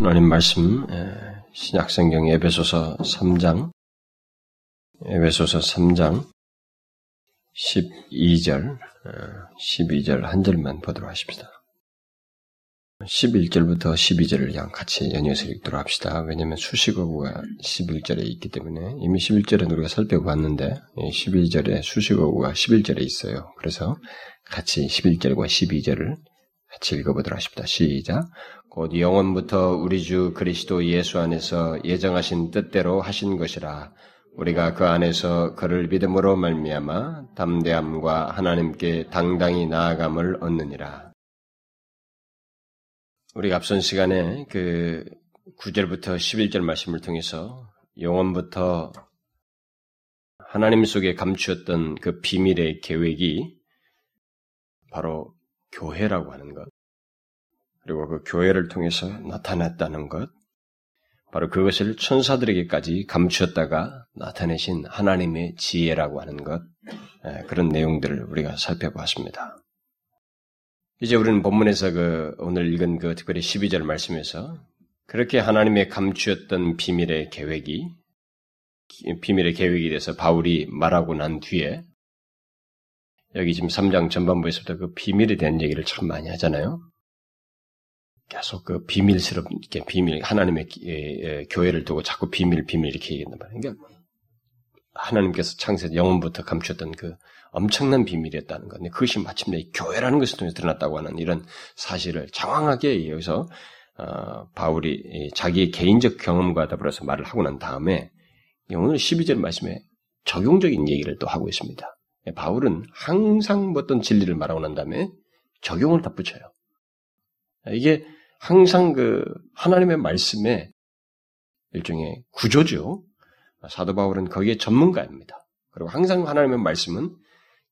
하나님 말씀 신약성경 에베소서 3장 에베소서 3장 12절 12절 한 절만 보도록 하십시다. 11절부터 12절을 그냥 같이 연이어서 읽도록 합시다. 왜냐하면 수식어구가 11절에 있기 때문에 이미 11절은 우리가 살펴봤는데 12절에 수식어구가 11절에 있어요. 그래서 같이 11절과 12절을 같이 읽어보도록 하십니다. 시작. 곧 영원부터 우리 주 그리스도 예수 안에서 예정하신 뜻대로 하신 것이라 우리가 그 안에서 그를 믿음으로 말미암아 담대함과 하나님께 당당히 나아감을 얻느니라. 우리가 앞선 시간에 그 9절부터 11절 말씀을 통해서 영원부터 하나님 속에 감추었던 그 비밀의 계획이 바로 교회라고 하는 것, 그리고 그 교회를 통해서 나타났다는 것, 바로 그것을 천사들에게까지 감추었다가 나타내신 하나님의 지혜라고 하는 것, 예, 그런 내용들을 우리가 살펴보았습니다. 이제 우리는 본문에서 그 오늘 읽은 그 특별히 12절 말씀에서 그렇게 하나님의 감추었던 비밀의 계획이 비밀의 계획에 대해서 바울이 말하고 난 뒤에 여기 지금 3장 전반부에서부터 그 비밀에 대한 얘기를 참 많이 하잖아요. 계속 그 비밀스럽게 비밀 하나님의 교회를 두고 자꾸 비밀 비밀 이렇게 얘기한단 말이에요. 그러니까 하나님께서 창세 영원부터 감추었던 그 엄청난 비밀이었다는 것. 그것이 마침내 교회라는 것을 통해서 드러났다고 하는 이런 사실을 장황하게 여기서 어, 바울이 자기의 개인적 경험과 더불어서 말을 하고 난 다음에 오늘 12절 말씀에 적용적인 얘기를 또 하고 있습니다. 바울은 항상 어떤 진리를 말하고 난 다음에 적용을 덧붙여요. 이게 항상 그 하나님의 말씀에 일종의 구조죠. 사도 바울은 거기에 전문가입니다. 그리고 항상 하나님의 말씀은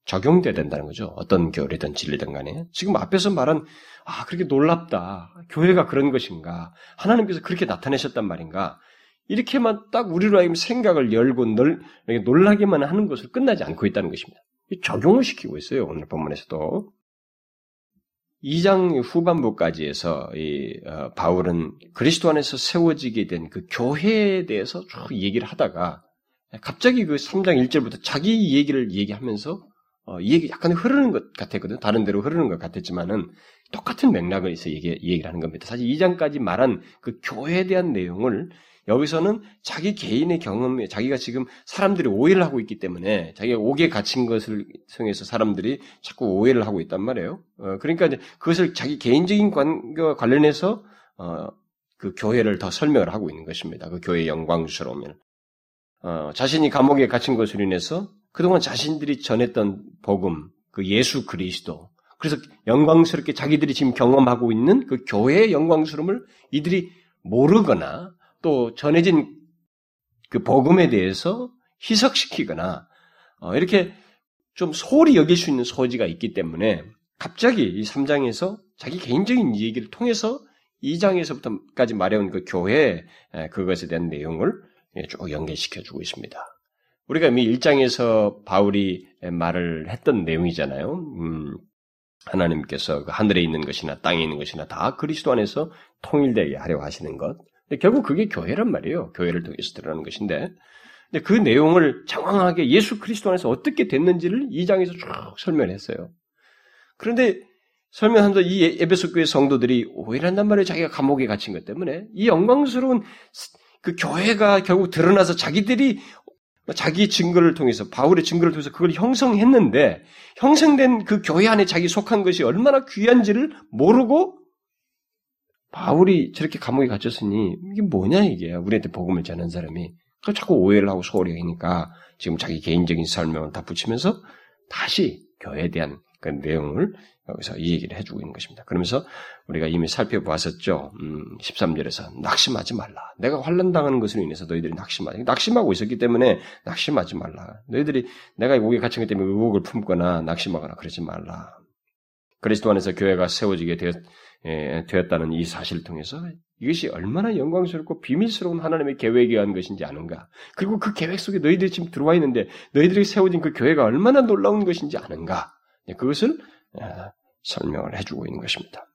적용돼야 된다는 거죠. 어떤 교리든 진리든 간에. 지금 앞에서 말한, 아, 그렇게 놀랍다. 교회가 그런 것인가. 하나님께서 그렇게 나타내셨단 말인가. 이렇게만 딱 우리로 하여금 생각을 열고 널, 놀라게만 하는 것을 끝나지 않고 있다는 것입니다. 적용을 시키고 있어요. 오늘 본문에서도. 2장 후반부까지 해서 이 어, 바울은 그리스도 안에서 세워지게 된 그 교회에 대해서 쭉 얘기를 하다가 갑자기 그 3장 1절부터 자기 얘기를 얘기하면서 어, 이 얘기 약간 흐르는 것 같았거든. 다른 데로 흐르는 것 같았지만은 똑같은 맥락을 해서 얘기, 얘기를 하는 겁니다. 사실 2장까지 말한 그 교회에 대한 내용을 여기서는 자기 개인의 경험에 자기가 지금 사람들이 오해를 하고 있기 때문에 자기가 옥에 갇힌 것을 통해서 사람들이 자꾸 오해를 하고 있단 말이에요. 어, 그러니까 이제 그것을 자기 개인적인 관계와 관련해서 어, 그 교회를 더 설명을 하고 있는 것입니다. 그 교회의 영광스러우면 어, 자신이 감옥에 갇힌 것으로 인해서 그동안 자신들이 전했던 복음, 그 예수 그리스도, 그래서 영광스럽게 자기들이 지금 경험하고 있는 그 교회의 영광스러움을 이들이 모르거나 또 전해진 그 복음에 대해서 희석시키거나 어, 이렇게 좀 소홀히 여길 수 있는 소지가 있기 때문에 갑자기 이 3장에서 자기 개인적인 얘기를 통해서 2장에서부터까지 말해온 그 교회 그것에 대한 내용을 쭉 연결시켜 주고 있습니다. 우리가 이미 1장에서 바울이 말을 했던 내용이잖아요. 음, 하나님께서 그 하늘에 있는 것이나 땅에 있는 것이나 다 그리스도 안에서 통일되게 하려 하시는 것. 결국 그게 교회란 말이에요. 교회를 통해서 드러나는 것인데. 근데 그 내용을 장황하게 예수 그리스도 안에서 어떻게 됐는지를 2장에서 쭉 설명했어요. 그런데 설명하면서 이 에베소 교회 성도들이 오해를 한단 말이에요. 자기가 감옥에 갇힌 것 때문에. 이 영광스러운 그 교회가 결국 드러나서 자기들이 자기 증거를 통해서 바울의 증거를 통해서 그걸 형성했는데 형성된 그 교회 안에 자기 속한 것이 얼마나 귀한지를 모르고 바울이 저렇게 감옥에 갇혔으니 이게 뭐냐 이게 우리한테 복음을 전한 사람이 그 자꾸 오해를 하고 소홀히 하니까 지금 자기 개인적인 설명을 다 붙이면서 다시 교회에 대한 그 내용을 여기서 이 얘기를 해주고 있는 것입니다. 그러면서 우리가 이미 살펴보았었죠. 음, 13절에서 낙심하지 말라. 내가 환란당하는 것으로 인해서 너희들이 낙심하지 낙심하고 있었기 때문에 낙심하지 말라. 너희들이 내가 목에 갇힌 것 때문에 의혹을 품거나 낙심하거나 그러지 말라. 그리스도 안에서 교회가 세워지게 되었, 예, 되었다는 이 사실을 통해서 이것이 얼마나 영광스럽고 비밀스러운 하나님의 계획에 의한 것인지 아는가. 그리고 그 계획 속에 너희들이 지금 들어와 있는데 너희들이 세워진 그 교회가 얼마나 놀라운 것인지 아는가. 예, 그것을 예, 설명을 해주고 있는 것입니다.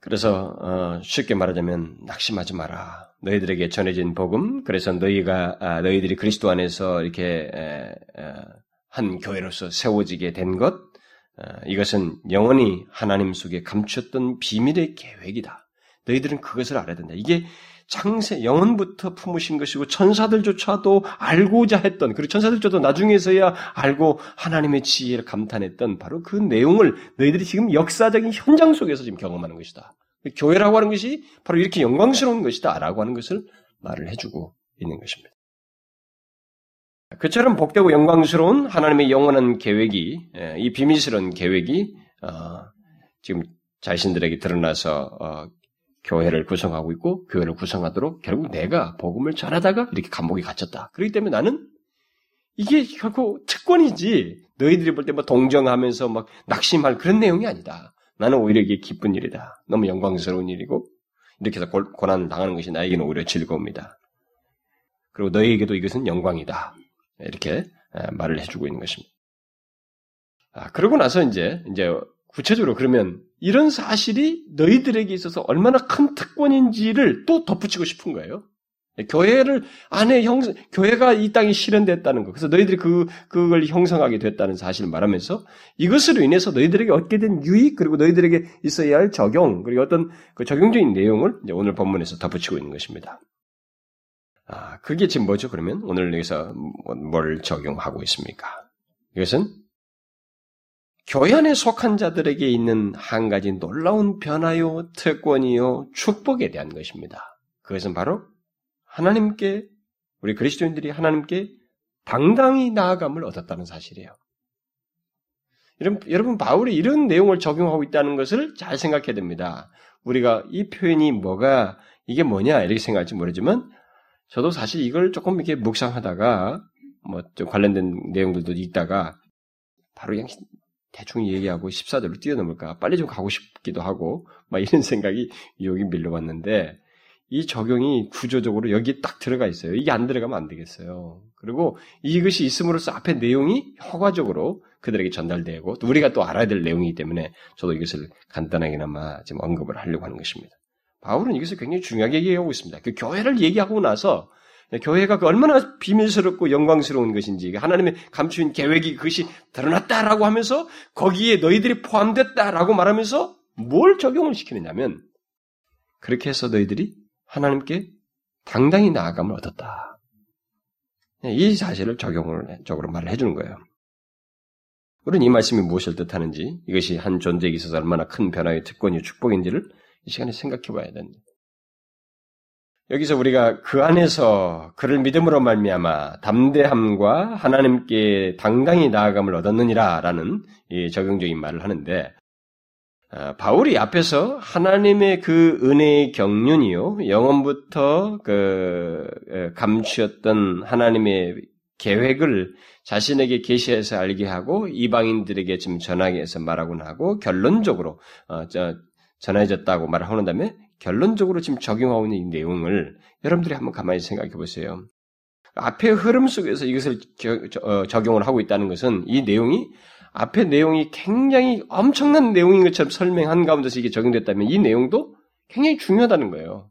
그래서 어, 쉽게 말하자면 낙심하지 마라. 너희들에게 전해진 복음, 그래서 너희가 아, 너희들이 그리스도 안에서 이렇게 에, 에, 한 교회로서 세워지게 된 것, 어, 이것은 영원히 하나님 속에 감추었던 비밀의 계획이다. 너희들은 그것을 알아야 된다. 이게 창세 영원부터 품으신 것이고 천사들조차도 알고자 했던 그리고 천사들조차도 나중에서야 알고 하나님의 지혜를 감탄했던 바로 그 내용을 너희들이 지금 역사적인 현장 속에서 지금 경험하는 것이다. 교회라고 하는 것이 바로 이렇게 영광스러운 것이다라고 하는 것을 말을 해주고 있는 것입니다. 그처럼 복되고 영광스러운 하나님의 영원한 계획이 예, 이 비밀스러운 계획이 어, 지금 자신들에게 드러나서 어, 교회를 구성하고 있고 교회를 구성하도록 결국 내가 복음을 전하다가 이렇게 감옥에 갇혔다. 그렇기 때문에 나는 이게 결국 특권이지 너희들이 볼 때 뭐 동정하면서 막 낙심할 그런 내용이 아니다. 나는 오히려 이게 기쁜 일이다. 너무 영광스러운 일이고 이렇게 해서 고난을 당하는 것이 나에게는 오히려 즐거움이다. 그리고 너희에게도 이것은 영광이다. 이렇게 말을 해주고 있는 것입니다. 아, 그러고 나서 이제 이제 구체적으로 그러면 이런 사실이 너희들에게 있어서 얼마나 큰 특권인지를 또 덧붙이고 싶은 거예요. 교회를 안에 형 교회가 이 땅에 실현됐다는 거. 그래서 너희들이 그 그걸 형성하게 됐다는 사실을 말하면서 이것으로 인해서 너희들에게 얻게 된 유익 그리고 너희들에게 있어야 할 적용 그리고 어떤 그 적용적인 내용을 이제 오늘 본문에서 덧붙이고 있는 것입니다. 아, 그게 지금 뭐죠? 그러면 오늘 여기서 뭘 적용하고 있습니까? 이것은 교회 안에 속한 자들에게 있는 한 가지 놀라운 변화요, 특권이요, 축복에 대한 것입니다. 그것은 바로 하나님께, 우리 그리스도인들이 하나님께 당당히 나아감을 얻었다는 사실이에요. 여러분, 바울이 이런 내용을 적용하고 있다는 것을 잘 생각해야 됩니다. 우리가 이 표현이 뭐가, 이게 뭐냐, 이렇게 생각할지 모르지만, 저도 사실 이걸 조금 이렇게 묵상하다가, 뭐, 좀 관련된 내용들도 읽다가, 바로 그냥 대충 얘기하고 14절로 뛰어넘을까? 빨리 좀 가고 싶기도 하고, 막 이런 생각이 여기 밀려왔는데, 이 적용이 구조적으로 여기 딱 들어가 있어요. 이게 안 들어가면 안 되겠어요. 그리고 이것이 있음으로써 앞에 내용이 효과적으로 그들에게 전달되고, 또 우리가 또 알아야 될 내용이기 때문에 저도 이것을 간단하게나마 지금 언급을 하려고 하는 것입니다. 바울은 이것을 굉장히 중요하게 얘기하고 있습니다. 그 교회를 얘기하고 나서 교회가 그 얼마나 비밀스럽고 영광스러운 것인지 하나님의 감추인 계획이 그것이 드러났다라고 하면서 거기에 너희들이 포함됐다라고 말하면서 뭘 적용을 시키느냐면 그렇게 해서 너희들이 하나님께 당당히 나아감을 얻었다. 이 사실을 적용을 적으로 말을 해주는 거예요. 우리는 이 말씀이 무엇을 뜻하는지 이것이 한 존재에게 있어서 얼마나 큰 변화의 특권이 축복인지를 이 시간에 생각해 봐야 됩니다. 여기서 우리가 그 안에서 그를 믿음으로 말미암아 담대함과 하나님께 당당히 나아감을 얻었느니라라는 적용적인 말을 하는데 아, 바울이 앞에서 하나님의 그 은혜의 경륜이요 영원부터 그 감추었던 하나님의 계획을 자신에게 계시해서 알게 하고 이방인들에게 지금 전하게 해서 말하곤 하고 결론적으로 어, 전해졌다고 말하는 다음에 결론적으로 지금 적용하고 있는 이 내용을 여러분들이 한번 가만히 생각해 보세요. 앞의 흐름 속에서 이것을 어, 적용을 하고 있다는 것은 이 내용이 앞의 내용이 굉장히 엄청난 내용인 것처럼 설명한 가운데서 이게 적용됐다면 이 내용도 굉장히 중요하다는 거예요.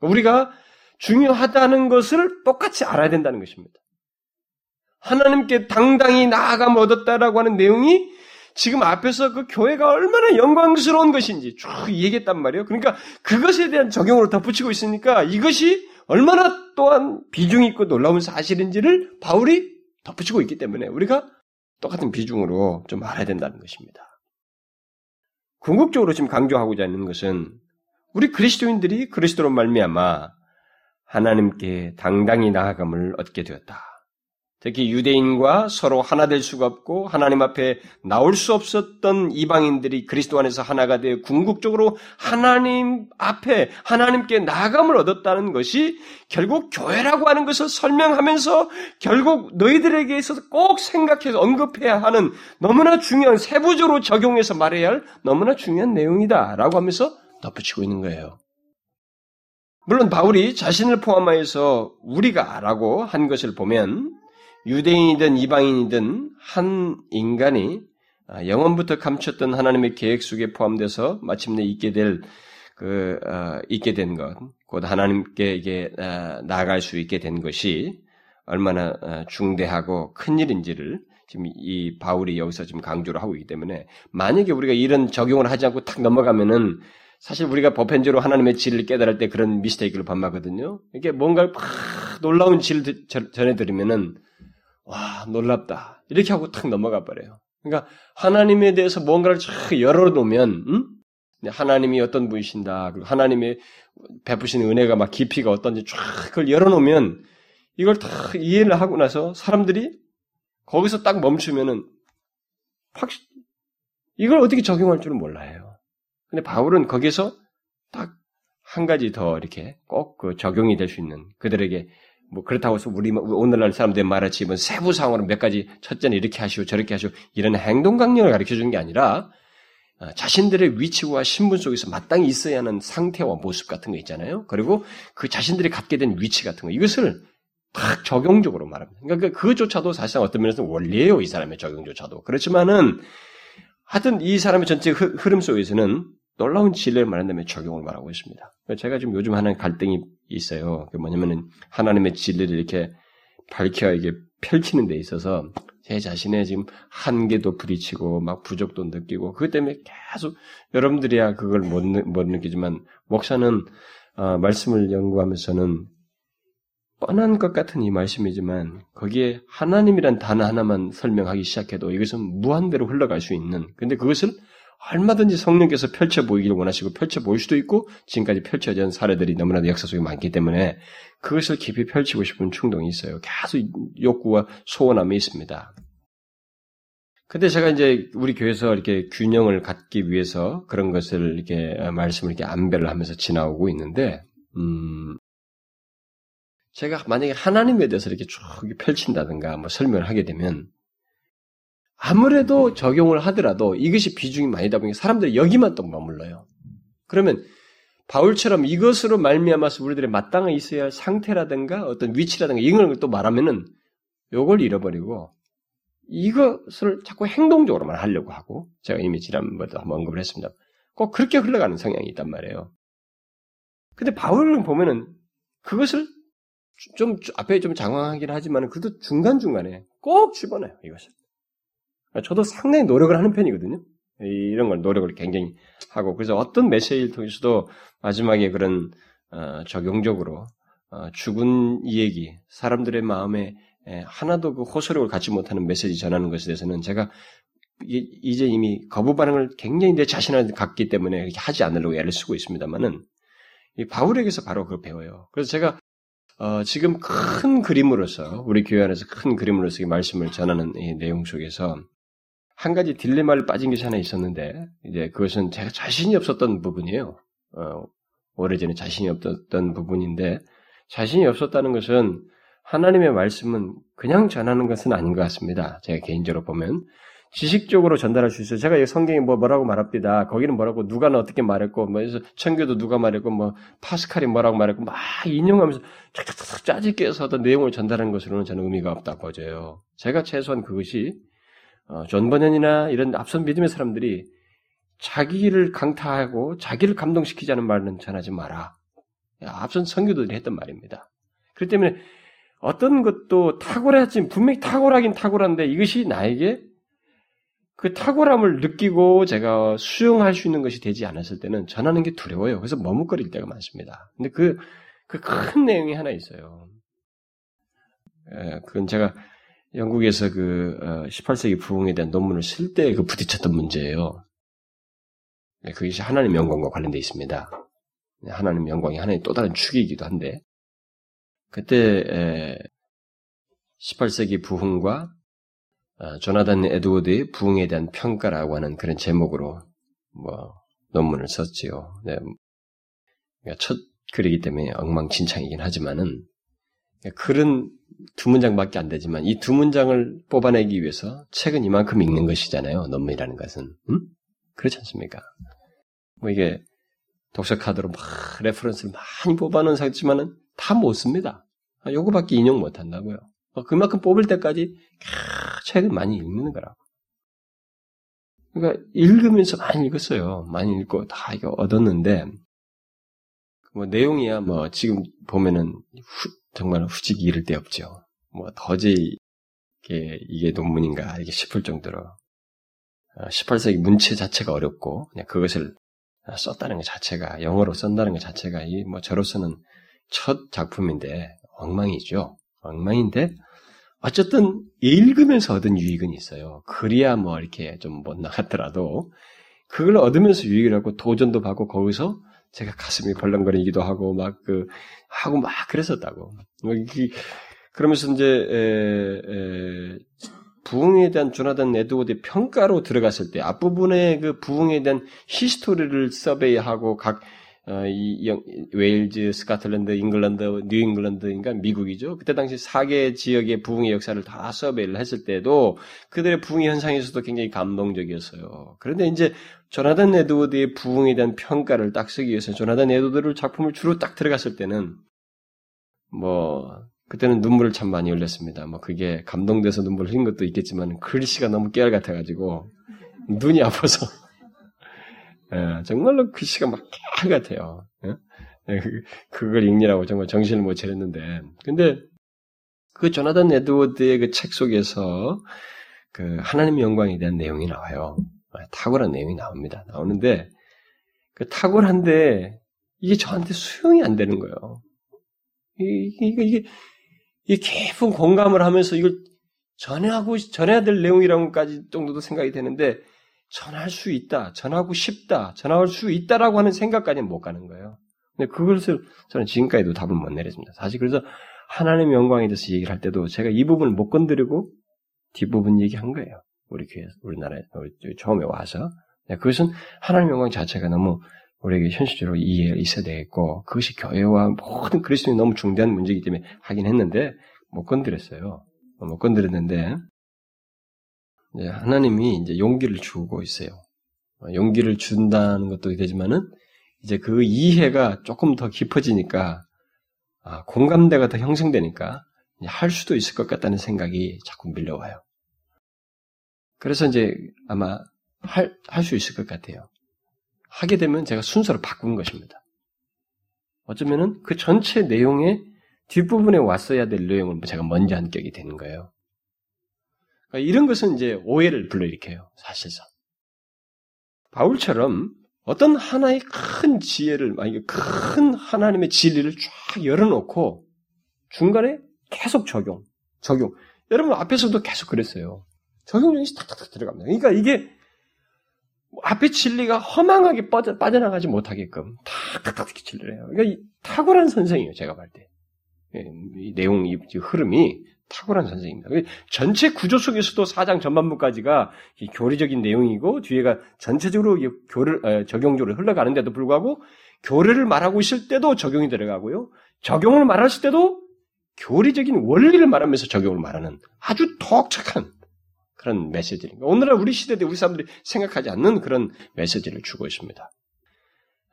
우리가 중요하다는 것을 똑같이 알아야 된다는 것입니다. 하나님께 당당히 나아감 얻었다라고 하는 내용이 지금 앞에서 그 교회가 얼마나 영광스러운 것인지 쭉 얘기했단 말이에요. 그러니까 그것에 대한 적용으로 덧붙이고 있으니까 이것이 얼마나 또한 비중이 있고 놀라운 사실인지를 바울이 덧붙이고 있기 때문에 우리가 똑같은 비중으로 좀 알아야 된다는 것입니다. 궁극적으로 지금 강조하고자 하는 것은 우리 그리스도인들이 그리스도로 말미암아 하나님께 당당히 나아감을 얻게 되었다. 특히 유대인과 서로 하나 될 수가 없고 하나님 앞에 나올 수 없었던 이방인들이 그리스도 안에서 하나가 되어 궁극적으로 하나님 앞에 하나님께 나감을 얻었다는 것이 결국 교회라고 하는 것을 설명하면서 결국 너희들에게 있어서 꼭 생각해서 언급해야 하는 너무나 중요한 세부적으로 적용해서 말해야 할 너무나 중요한 내용이다라고 하면서 덧붙이고 있는 거예요. 물론 바울이 자신을 포함하여서 우리가라고 한 것을 보면 유대인이든 이방인이든 한 인간이 아, 영원부터 감췄던 하나님의 계획 속에 포함돼서 마침내 있게 될 그 어, 있게 된 것, 곧 하나님께 이게 어, 나아갈 수 있게 된 것이 얼마나 어, 중대하고 큰 일인지를 지금 이 바울이 여기서 지금 강조를 하고 있기 때문에 만약에 우리가 이런 적용을 하지 않고 탁 넘어가면은 사실 우리가 보편적으로 하나님의 진리를 깨달을 때 그런 미스테이크를 범하거든요. 이게 뭔가를 팍 놀라운 진리를 전해드리면은 와 놀랍다 이렇게 하고 탁 넘어가 버려요. 그러니까 하나님에 대해서 뭔가를 쫙 열어놓으면 음? 하나님이 어떤 분이신다 그리고 하나님의 베푸신 은혜가 막 깊이가 어떤지 쫙 그걸 열어놓으면 이걸 다 이해를 하고 나서 사람들이 거기서 딱 멈추면은 확 이걸 어떻게 적용할 줄은 몰라요. 근데 바울은 거기서 딱 한 가지 더 이렇게 꼭 그 적용이 될 수 있는 그들에게 뭐 그렇다고 해서 우리 오늘날 사람들의 말하지 뭐 세부 상으로 몇 가지 첫째는 이렇게 하시오 저렇게 하시오 이런 행동 강령을 가르쳐 주는 게 아니라 어, 자신들의 위치와 신분 속에서 마땅히 있어야 하는 상태와 모습 같은 거 있잖아요. 그리고 그 자신들이 갖게 된 위치 같은 거 이것을 딱 적용적으로 말합니다. 그러니까 그조차도 사실상 어떤 면에서 원리예요. 이 사람의 적용조차도. 그렇지만은 하여튼 이 사람의 전체 흐름 속에서는 놀라운 진리를 말한다면 적용을 말하고 있습니다. 제가 지금 요즘 하는 갈등이 있어요. 그 뭐냐면은 하나님의 진리를 이렇게 밝혀 이게 펼치는 데 있어서 제 자신의 지금 한계도 부딪히고 막 부족도 느끼고 그것 때문에 계속 여러분들이야 그걸 못, 못 느끼지만 목사는 어, 말씀을 연구하면서는 뻔한 것 같은 이 말씀이지만 거기에 하나님이란 단어 하나만 설명하기 시작해도 이것은 무한대로 흘러갈 수 있는 근데 그것을 얼마든지 성령께서 펼쳐 보이기를 원하시고 펼쳐 보일 수도 있고 지금까지 펼쳐진 사례들이 너무나도 역사 속에 많기 때문에 그것을 깊이 펼치고 싶은 충동이 있어요. 계속 욕구와 소원함이 있습니다. 근데 제가 이제 우리 교회에서 이렇게 균형을 갖기 위해서 그런 것을 이렇게 말씀을 이렇게 안배를 하면서 지나오고 있는데, 음, 제가 만약에 하나님에 대해서 이렇게 쭉 펼친다든가 뭐 설명을 하게 되면 아무래도 적용을 하더라도 이것이 비중이 많이 다 보니까 사람들이 여기만 또 머물러요. 그러면 바울처럼 이것으로 말미암아서 우리들의 마땅히 있어야 할 상태라든가 어떤 위치라든가 이런 걸 또 말하면은 요걸 잃어버리고 이것을 자꾸 행동적으로만 하려고 하고 제가 이미 지난번에도 한번 언급을 했습니다. 꼭 그렇게 흘러가는 성향이 있단 말이에요. 근데 바울을 보면은 그것을 좀 앞에 좀 장황하긴 하지만 그래도 중간중간에 꼭 집어넣어요, 이것을. 저도 상당히 노력을 하는 편이거든요. 이런 걸 노력을 굉장히 하고 그래서 어떤 메시지를 통해서도 마지막에 그런 어, 적용적으로 어, 죽은 이야기, 사람들의 마음에 하나도 그 호소력을 갖지 못하는 메시지 전하는 것에 대해서는 제가 이제 이미 거부 반응을 굉장히 내 자신한테 갖기 때문에 하지 않으려고 애를 쓰고 있습니다만은 바울에게서 바로 그걸 배워요. 그래서 제가 어, 지금 큰 그림으로서 우리 교회 안에서 큰 그림으로서 이 말씀을 전하는 이 내용 속에서 한 가지 딜레마를 빠진 것이 하나 있었는데 이제 그것은 제가 자신이 없었던 부분이에요. 어, 오래전에 자신이 없었던 부분인데 자신이 없었다는 것은 하나님의 말씀은 그냥 전하는 것은 아닌 것 같습니다. 제가 개인적으로 보면 지식적으로 전달할 수 있어요. 제가 성경에 뭐 뭐라고 말합니다. 거기는 뭐라고 누가 어떻게 말했고 뭐 해서 천교도 누가 말했고 뭐 파스칼이 뭐라고 말했고 막 인용하면서 쫙쫙쫙 짜지 깨서 어떤 내용을 전달하는 것으로는 저는 의미가 없다고 보여요. 제가 최소한 그것이 어, 존 번연이나 이런 앞선 믿음의 사람들이 자기를 강타하고 자기를 감동시키잖은 말은 전하지 마라. 앞선 청교도들이 했던 말입니다. 그렇기 때문에 어떤 것도 탁월하지 분명히 탁월하긴 탁월한데 이것이 나에게 그 탁월함을 느끼고 제가 수용할 수 있는 것이 되지 않았을 때는 전하는 게 두려워요. 그래서 머뭇거릴 때가 많습니다. 근데 그, 그 큰 내용이 하나 있어요. 예, 그건 제가 영국에서 그 18세기 어, 부흥에 대한 논문을 쓸 때 그 부딪혔던 문제예요. 예, 그것이 하나님 영광과 관련되어 있습니다. 예, 하나님 영광이 하나의 또 다른 축이기도 한데 그때 18세기 부흥과 어, 조나단 에드워드의 부흥에 대한 평가라고 하는 그런 제목으로 뭐 논문을 썼지요. 네. 그러니까 첫 글이기 때문에 엉망진창이긴 하지만은 글은 두 문장밖에 안 되지만 이 두 문장을 뽑아내기 위해서 책은 이만큼 읽는 것이잖아요. 논문이라는 것은 음? 그렇지 않습니까? 뭐 이게 독서 카드로 막 reference를 많이 뽑아놓은 상태지만은 다 못 씁니다. 아, 요거밖에 인용 못 한다고요. 어, 그만큼 뽑을 때까지 책을 많이 읽는 거라고. 그러니까 읽으면서 많이 읽었어요. 많이 읽고 다 이거 얻었는데 뭐 내용이야 뭐 지금 보면은 후, 정말 후지기 이를 데 없죠. 뭐 더지 이게, 이게 논문인가 이게 싶을 정도로 18세기 어, 문체 자체가 어렵고 그냥 그것을 썼다는 것 자체가 영어로 쓴다는 것 자체가 이 뭐 저로서는 첫 작품인데 엉망이죠. 엉망인데 어쨌든 읽으면서 얻은 유익은 있어요. 글이야 뭐 이렇게 좀 못 나갔더라도 그걸 얻으면서 유익을 하고 도전도 받고 거기서 제가 가슴이 벌렁거리기도 하고 막 그 하고 막 그랬었다고. 뭐 그러면서 이제 에, 에, 부흥에 대한 조나단 에드워드의 평가로 들어갔을 때 앞부분에 그 부흥에 대한 history를 survey하고 각 어, 이, 웨일즈, 스카틀랜드, 잉글랜드, 뉴 잉글랜드인가 미국이죠. 그때 당시 4개 지역의 부흥의 역사를 다 survey를 했을 때도 그들의 부흥의 현상에서도 굉장히 감동적이었어요. 그런데 이제 조나단 에드워드의 부흥에 대한 평가를 딱 쓰기 위해서 조나단 에드워드를 작품을 주로 딱 들어갔을 때는 뭐 그때는 눈물을 참 많이 흘렸습니다. 뭐 그게 감동돼서 눈물을 흘린 것도 있겠지만 글씨가 너무 깨알 같아가지고 눈이 아파서 예, 정말로 글씨가 막 깨알 같아요. 예? 예, 그, 그걸 읽느라고 정말 정신을 못 차렸는데 근데 그 조나단 에드워드의 그 책 속에서 그 하나님의 영광에 대한 내용이 나와요. 아, 탁월한 내용이 나옵니다. 나오는데 그 탁월한데 이게 저한테 수용이 안 되는 거예요. 이게, 이게, 이게 이 깊은 공감을 하면서 이걸 전하고 전해야 될 내용이라고까지 정도도 생각이 되는데 전할 수 있다, 전하고 싶다, 전할 수 있다라고 하는 생각까지는 못 가는 거예요. 근데 그것을 저는 지금까지도 답을 못 내렸습니다. 사실 그래서 하나님의 영광에 대해서 얘기를 할 때도 제가 이 부분을 못 건드리고 뒷부분 얘기한 거예요. 우리 교회, 우리나라에 처음에 와서 그것은 하나님의 영광 자체가 너무 우리에게 현실적으로 이해가 있어야 되겠고 그것이 교회와 모든 그리스도인이 너무 중대한 문제이기 때문에 하긴 했는데 못 건드렸어요. 못 건드렸는데 하나님이 이제 용기를 주고 있어요. 용기를 준다는 것도 되지만은 이제 그 이해가 조금 더 깊어지니까 아, 공감대가 더 형성되니까 할 수도 있을 것 같다는 생각이 자꾸 밀려와요. 그래서 이제 아마 할 할 수 있을 것 같아요. 하게 되면 제가 순서를 바꾼 것입니다. 어쩌면은 그 전체 내용의 뒷부분에 왔어야 될 내용을 제가 먼저 한격이 되는 거예요. 그러니까 이런 것은 이제 오해를 불러일으켜요, 사실상. 바울처럼 어떤 하나의 큰 지혜를, 아니, 큰 하나님의 진리를 쫙 열어놓고 중간에 계속 적용, 적용. 여러분 앞에서도 계속 그랬어요. 적용력이 탁탁탁 들어갑니다. 그러니까 이게 앞에 진리가 허망하게 빠져, 빠져나가지 못하게끔 탁탁탁 진리를 해요. 그러니까 탁월한 선생이에요, 제가 볼 때. 예, 이 내용, 이 흐름이 탁월한 선생입니다. 전체 구조 속에서도 사장 전반부까지가 교리적인 내용이고 뒤에가 전체적으로 교를 적용적으로 흘러가는데도 불구하고 교리를 말하고 있을 때도 적용이 들어가고요. 적용을 말했을 때도 교리적인 원리를 말하면서 적용을 말하는 아주 독특한 그런 메시지입니다. 오늘날 우리 시대에 우리 사람들이 생각하지 않는 그런 메시지를 주고 있습니다.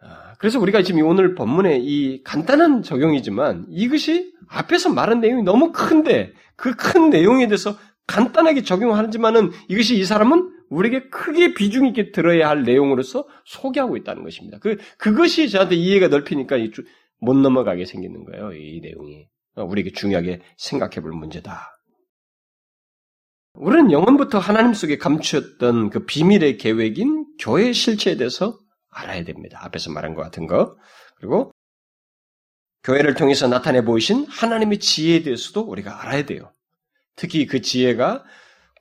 아, 그래서 우리가 지금 오늘 본문의 이 간단한 적용이지만 이것이 앞에서 말한 내용이 너무 큰데 그 큰 내용에 대해서 간단하게 적용하지만은 이것이 이 사람은 우리에게 크게 비중 있게 들어야 할 내용으로서 소개하고 있다는 것입니다. 그 그것이 저한테 이해가 넓히니까 못 넘어가게 생기는 거예요. 이 내용이 우리에게 중요하게 생각해볼 문제다. 우리는 영원부터 하나님 속에 감추었던 그 비밀의 계획인 교회 실체에 대해서 알아야 됩니다. 앞에서 말한 것 같은 거. 그리고 교회를 통해서 나타내 보이신 하나님의 지혜에 대해서도 우리가 알아야 돼요. 특히 그 지혜가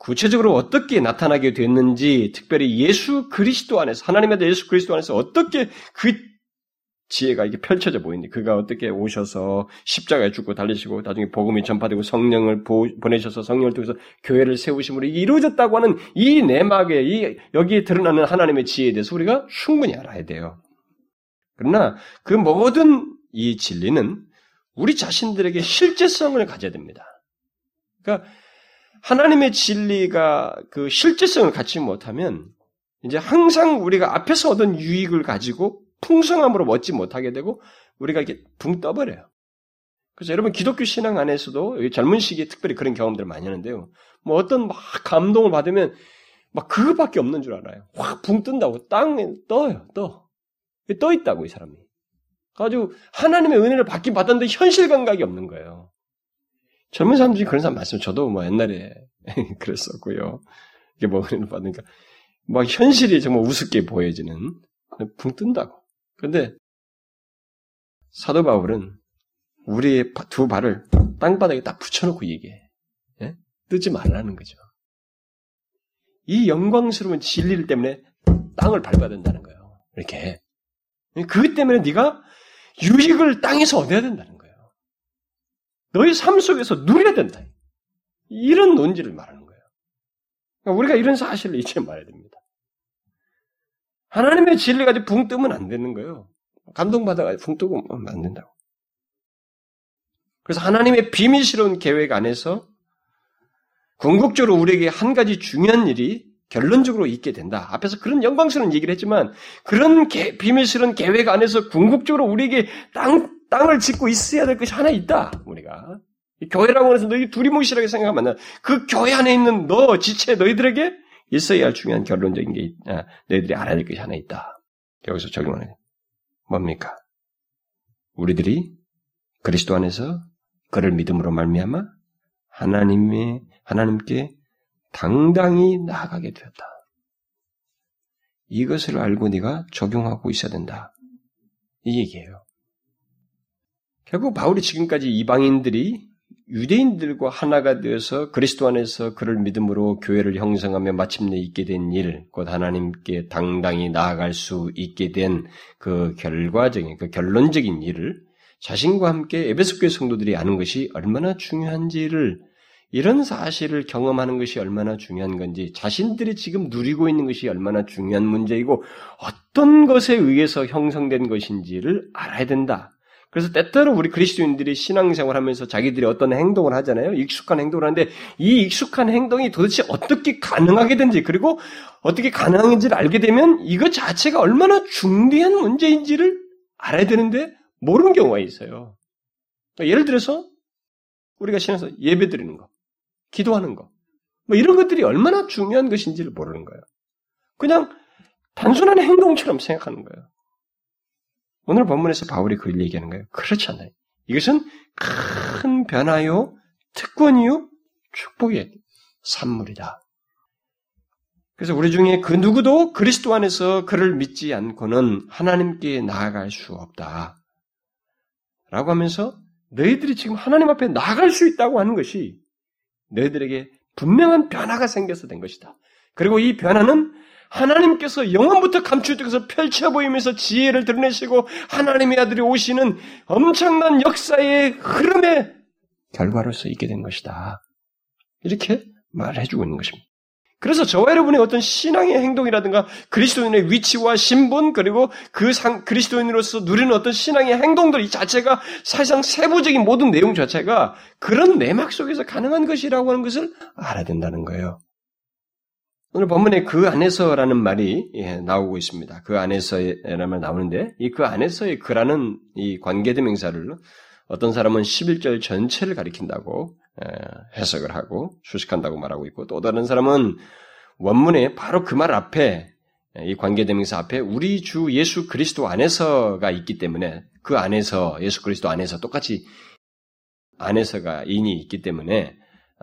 구체적으로 어떻게 나타나게 됐는지, 특별히 예수 그리스도 안에서, 하나님의 예수 그리스도 안에서 어떻게 그 지혜가 이게 펼쳐져 보이는데 그가 어떻게 오셔서 십자가에 죽고 달리시고 나중에 복음이 전파되고 성령을 보내셔서 성령을 통해서 교회를 세우심으로 이게 이루어졌다고 하는 이 내막에 이 여기에 드러나는 하나님의 지혜에 대해서 우리가 충분히 알아야 돼요. 그러나 그 모든 이 진리는 우리 자신들에게 실제성을 가져야 됩니다. 그러니까 하나님의 진리가 그 실제성을 갖지 못하면 이제 항상 우리가 앞에서 얻은 유익을 가지고 풍성함으로 얻지 못하게 되고 우리가 이렇게 붕 떠버려요. 그래서 여러분 기독교 신앙 안에서도 젊은 시기에 특별히 그런 경험들을 많이 하는데요. 뭐 어떤 막 감동을 받으면 막 그것밖에 없는 줄 알아요. 확 붕 뜬다고 땅에 떠요, 떠. 떠 있다고 이 사람이. 아주 하나님의 은혜를 받긴 받았는데 현실 감각이 없는 거예요. 젊은 사람들이 그런 사람 말씀 저도 뭐 옛날에 그랬었고요. 이게 뭐 은혜를 받으니까 막 현실이 정말 우습게 보여지는 붕 뜬다고. 근데 사도 바울은 우리의 두 발을 땅바닥에 딱 붙여놓고 얘기해. 예? 뜨지 말라는 거죠. 이 영광스러운 진리를 때문에 땅을 밟아야 된다는 거예요. 이렇게. 그것 때문에 네가 유익을 땅에서 얻어야 된다는 거예요. 너희 삶 속에서 누려야 된다. 이런 논지를 말하는 거예요. 그러니까 우리가 이런 사실을 잊지 말아야 됩니다. 하나님의 진리 가지고 붕 뜨면 안 되는 거예요. 감동받아가지고 붕 뜨고 안 된다고. 그래서 하나님의 비밀스러운 계획 안에서 궁극적으로 우리에게 한 가지 중요한 일이 결론적으로 있게 된다. 앞에서 그런 영광스러운 얘기를 했지만 그런 개, 비밀스러운 계획 안에서 궁극적으로 우리에게 땅, 땅을 짓고 있어야 될 것이 하나 있다. 우리가. 교회라고 해서 너희 둘이 무시하게 생각하면. 그 교회 안에 있는 너, 지체, 너희들에게 있어야 할 중요한 결론적인 게, 아, 너희들이 알아야 될 것이 하나 있다. 여기서 적용하는 게 뭡니까? 우리들이 그리스도 안에서 그를 믿음으로 말미암아 하나님의 하나님께 당당히 나아가게 되었다. 이것을 알고 네가 적용하고 있어야 된다. 이 얘기예요. 결국 바울이 지금까지 이방인들이 유대인들과 하나가 되어서 그리스도 안에서 그를 믿음으로 교회를 형성하며 마침내 있게 된 일, 곧 하나님께 당당히 나아갈 수 있게 된 그 결과적인, 그 결론적인 일을 자신과 함께 에베소 교회 성도들이 아는 것이 얼마나 중요한지를 이런 사실을 경험하는 것이 얼마나 중요한 건지, 자신들이 지금 누리고 있는 것이 얼마나 중요한 문제이고, 어떤 것에 의해서 형성된 것인지를 알아야 된다. 그래서 때때로 우리 그리스도인들이 신앙생활 하면서 자기들이 어떤 행동을 하잖아요. 익숙한 행동을 하는데, 이 익숙한 행동이 도대체 어떻게 가능하게 된지, 그리고 어떻게 가능한지를 알게 되면 이것 자체가 얼마나 중대한 문제인지를 알아야 되는데, 모르는 경우가 있어요. 예를 들어서, 우리가 신에서 예배 드리는 거. 기도하는 거. 뭐 이런 것들이 얼마나 중요한 것인지를 모르는 거예요. 그냥 단순한 행동처럼 생각하는 거예요. 오늘 본문에서 바울이 그걸 얘기하는 거예요. 그렇지 않아요. 이것은 큰 변화요, 특권이요, 축복의 산물이다. 그래서 우리 중에 그 누구도 그리스도 안에서 그를 믿지 않고는 하나님께 나아갈 수 없다. 라고 하면서 너희들이 지금 하나님 앞에 나아갈 수 있다고 하는 것이 너희들에게 분명한 변화가 생겨서 된 것이다. 그리고 이 변화는 하나님께서 영원부터 감추어서 펼쳐 보이면서 지혜를 드러내시고 하나님의 아들이 오시는 엄청난 역사의 흐름의 결과로서 있게 된 것이다. 이렇게 말해주고 있는 것입니다. 그래서 저와 여러분의 어떤 신앙의 행동이라든가 그리스도인의 위치와 신분 그리고 그 상, 그리스도인으로서 누리는 어떤 신앙의 행동들 이 자체가 사실상 세부적인 모든 내용 자체가 그런 내막 속에서 가능한 것이라고 하는 것을 알아야 된다는 거예요. 오늘 본문에 그 안에서라는 말이 예, 나오고 있습니다. 그 안에서라는 말 나오는데 이 그 안에서의 그라는 이 관계대명사를 어떤 사람은 11절 전체를 가리킨다고 해석을 하고 수식한다고 말하고 있고 또 다른 사람은 원문에 바로 그 말 앞에 이 관계대명사 앞에 우리 주 예수 그리스도 안에서가 있기 때문에 그 안에서 예수 그리스도 안에서 똑같이 안에서가 인이 있기 때문에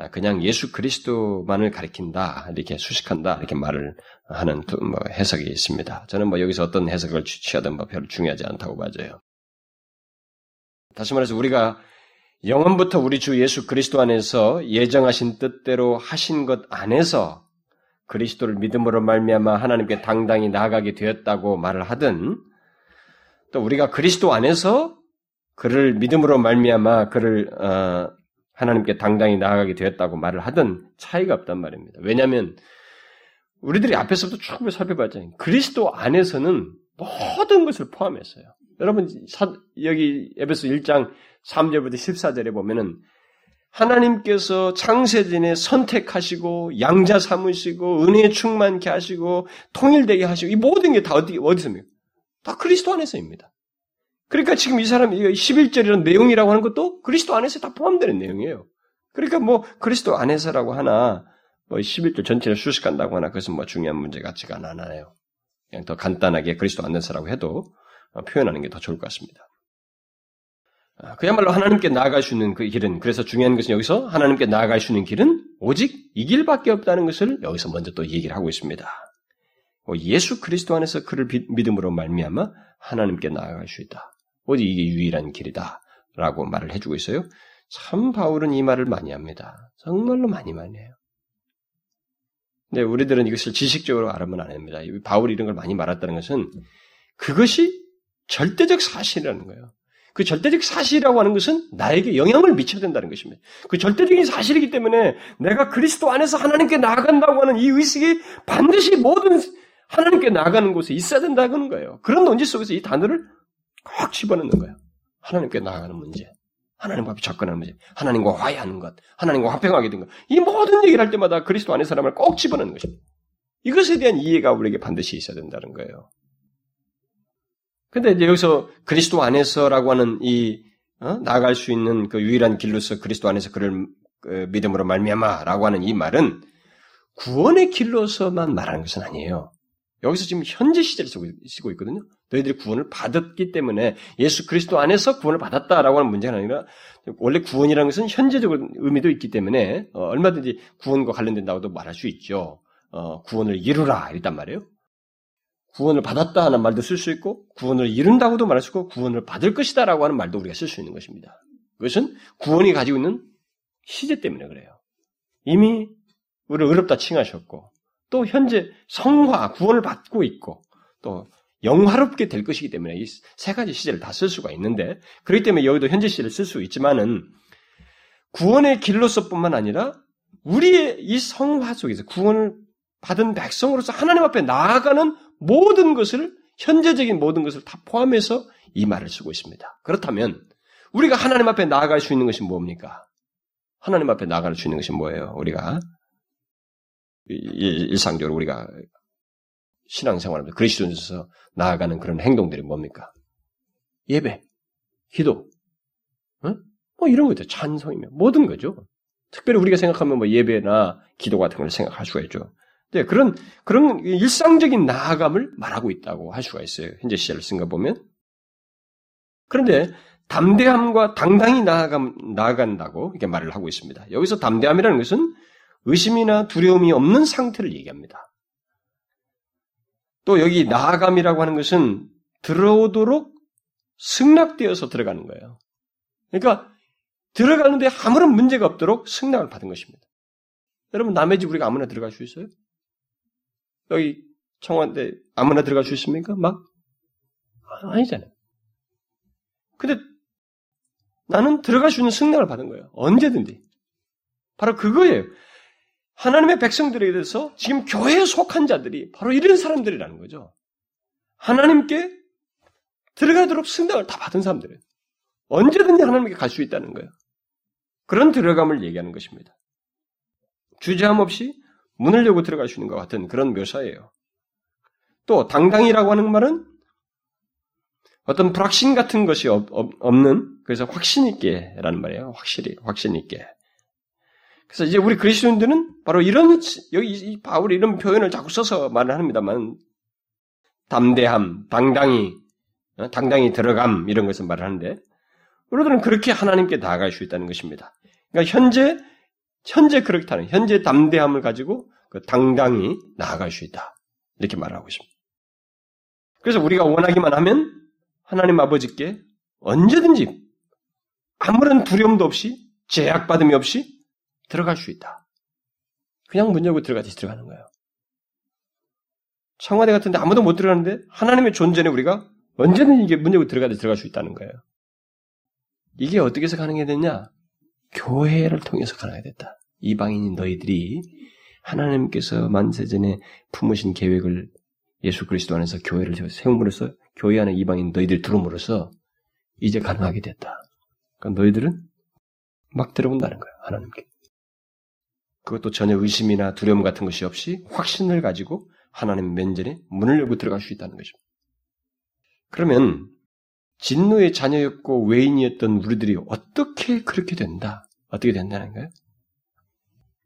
그냥 예수 그리스도만을 가리킨다 이렇게 수식한다 이렇게 말을 하는 뭐 해석이 있습니다. 저는 뭐 여기서 어떤 해석을 취하든 뭐 별로 중요하지 않다고 봐져요. 다시 말해서 우리가 영원부터 우리 주 예수 그리스도 안에서 예정하신 뜻대로 하신 것 안에서 그리스도를 믿음으로 말미암아 하나님께 당당히 나아가게 되었다고 말을 하든 또 우리가 그리스도 안에서 그를 믿음으로 말미암아 그를 어, 하나님께 당당히 나아가게 되었다고 말을 하든 차이가 없단 말입니다. 왜냐하면 우리들이 앞에서부터 쭉 살펴봤잖아요. 그리스도 안에서는 모든 것을 포함했어요. 여러분 여기 에베소 1장 3절부터 14절에 보면은 하나님께서 창세전에 선택하시고 양자 삼으시고 은혜에 충만케 하시고 통일되게 하시고 이 모든 게 다 어디 어디서입니까? 다 그리스도 안에서입니다. 그러니까 지금 이 사람 이 11절이라는 내용이라고 하는 것도 그리스도 안에서 다 포함되는 내용이에요. 그러니까 뭐 그리스도 안에서라고 하나 뭐 11절 전체를 수식한다고 하나 그것은 뭐 중요한 문제 같지가 않아요. 그냥 더 간단하게 그리스도 안에서라고 해도 표현하는 게 더 좋을 것 같습니다. 아, 그야말로 하나님께 나아갈 수 있는 그 길은 그래서 중요한 것은 여기서 하나님께 나아갈 수 있는 길은 오직 이 길밖에 없다는 것을 여기서 먼저 또 얘기를 하고 있습니다. 뭐 예수 그리스도 안에서 그를 믿음으로 말미암아 하나님께 나아갈 수 있다. 오직 이게 유일한 길이다 라고 말을 해주고 있어요. 참 바울은 이 말을 많이 합니다. 정말로 많이 많이 해요. 근데 우리들은 이것을 지식적으로 알으면 안 됩니다. 바울이 이런 걸 많이 말했다는 것은 그것이 절대적 사실이라는 거예요. 그 절대적 사실이라고 하는 것은 나에게 영향을 미쳐야 된다는 것입니다. 그 절대적인 사실이기 때문에 내가 그리스도 안에서 하나님께 나아간다고 하는 이 의식이 반드시 모든 하나님께 나아가는 곳에 있어야 된다는 거예요. 그런 논지 속에서 이 단어를 꼭 집어넣는 거예요. 하나님께 나아가는 문제. 하나님과 접근하는 문제, 하나님과 화해하는 것, 하나님과 화평하게 된 것, 이 모든 얘기를 할 때마다 그리스도 안의 사람을 꼭 집어넣는 것입니다. 이것에 대한 이해가 우리에게 반드시 있어야 된다는 거예요. 근데 이제 여기서 그리스도 안에서라고 하는 이 어? 나아갈 수 있는 그 유일한 길로서 그리스도 안에서 그를 그 믿음으로 말미암아라고 하는 이 말은 구원의 길로서만 말하는 것은 아니에요. 여기서 지금 현재 시제를 쓰고 있거든요. 너희들이 구원을 받았기 때문에 예수 그리스도 안에서 구원을 받았다라고 하는 문제가 아니라 원래 구원이라는 것은 현재적인 의미도 있기 때문에 어, 얼마든지 구원과 관련된다고도 말할 수 있죠. 어, 구원을 이루라 이랬단 말이에요. 구원을 받았다 하는 말도 쓸 수 있고 구원을 이룬다고도 말할 수 있고 구원을 받을 것이다라고 하는 말도 우리가 쓸 수 있는 것입니다. 그것은 구원이 가지고 있는 시제 때문에 그래요. 이미 우리를 어렵다 칭하셨고 또 현재 성화, 구원을 받고 있고 또 영화롭게 될 것이기 때문에 이 세 가지 시제를 다 쓸 수가 있는데 그렇기 때문에 여기도 현재 시제를 쓸 수 있지만은 구원의 길로서뿐만 아니라 우리의 이 성화 속에서 구원을 받은 백성으로서 하나님 앞에 나아가는 모든 것을 현재적인 모든 것을 다 포함해서 이 말을 쓰고 있습니다. 그렇다면 우리가 하나님 앞에 나아갈 수 있는 것이 뭡니까? 하나님 앞에 나아갈 수 있는 것이 뭐예요? 우리가 일상적으로 우리가 신앙생활하면서 그리스도인에서 나아가는 그런 행동들이 뭡니까? 예배, 기도, 어? 뭐 이런 것들 찬송이며 모든 거죠. 특별히 우리가 생각하면 뭐 예배나 기도 같은 걸 생각할 수가 있죠. 네, 그런 그런 일상적인 나아감을 말하고 있다고 할 수가 있어요. 현재 시제를 쓴 거 보면. 그런데 담대함과 당당히 나아감, 나아간다고 이렇게 말을 하고 있습니다. 여기서 담대함이라는 것은 의심이나 두려움이 없는 상태를 얘기합니다. 또 여기 나아감이라고 하는 것은 들어오도록 승낙되어서 들어가는 거예요. 그러니까 들어가는데 아무런 문제가 없도록 승낙을 받은 것입니다. 여러분 남의 집 우리가 아무나 들어갈 수 있어요? 여기 청와대 아무나 들어갈 수 있습니까? 막 아니잖아요. 근데 나는 들어갈 수 있는 승낙을 받은 거예요. 언제든지. 바로 그거예요. 하나님의 백성들에 대해서 지금 교회에 속한 자들이 바로 이런 사람들이라는 거죠. 하나님께 들어가도록 승낙을 다 받은 사람들이에요. 언제든지 하나님께 갈 수 있다는 거예요. 그런 들어감을 얘기하는 것입니다. 주저함 없이 문을 열고 들어갈 수 있는 것 같은 그런 묘사예요. 또 당당이라고 하는 말은 어떤 불확신 같은 것이 없, 는 그래서 확신 있게라는 말이에요. 확실히 확신 있게. 그래서 이제 우리 그리스도인들은 바로 이런 여기 이 바울이 이런 표현을 자꾸 써서 말을 합니다만 담대함, 당당히 어, 당당히 들어감 이런 것을 말을 하는데 우리들은 그렇게 하나님께 나아갈 수 있다는 것입니다. 그러니까 현재 현재 그렇다는 현재 담대함을 가지고 그 당당히 나아갈 수 있다 이렇게 말하고 있습니다. 그래서 우리가 원하기만 하면 하나님 아버지께 언제든지 아무런 두려움도 없이 제약받음이 없이 들어갈 수 있다. 그냥 문 열고 들어가듯이 들어가는 거예요. 청와대 같은데 아무도 못 들어가는데 하나님의 존재는 우리가 언제든 이게 문 열고 들어가듯이 들어갈 수 있다는 거예요. 이게 어떻게 해서 가능해졌냐? 교회를 통해서 가능해졌다. 이방인인 너희들이 하나님께서 만세전에 품으신 계획을 예수 그리스도 안에서 교회를 세움으로써 교회 안에 이방인 너희들 들어옴으로써 이제 가능하게 됐다. 그러니까 너희들은 막 들어온다는 거예요. 하나님께. 그것도 전혀 의심이나 두려움 같은 것이 없이 확신을 가지고 하나님 면전에 문을 열고 들어갈 수 있다는 것입니다. 그러면 진노의 자녀였고 외인이었던 우리들이 어떻게 그렇게 된다? 어떻게 된다는 거예요?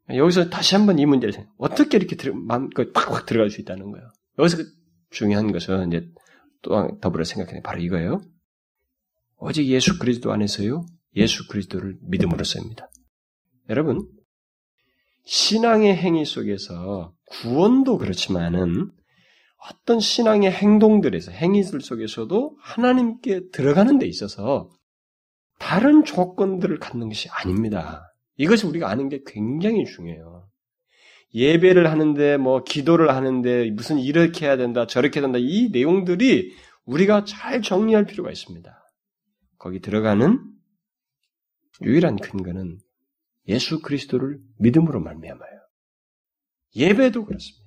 여기서 다시 한번 이 문제를 생각, 어떻게 이렇게 팍팍 들어갈 수 있다는 거예요. 여기서 중요한 것은 이제 또 더불어 생각해 바로 이거예요. 오직 예수 그리스도 안에서요. 예수 그리스도를 믿음으로써입니다. 여러분, 신앙의 행위 속에서 구원도 그렇지만은 어떤 신앙의 행동들에서 행위들 속에서도 하나님께 들어가는 데 있어서 다른 조건들을 갖는 것이 아닙니다. 이것을 우리가 아는 게 굉장히 중요해요. 예배를 하는데 뭐 기도를 하는데 무슨 이렇게 해야 된다 저렇게 해야 된다 이 내용들이 우리가 잘 정리할 필요가 있습니다. 거기 들어가는 유일한 근거는 예수 그리스도를 믿음으로 말미암아요. 예배도 그렇습니다.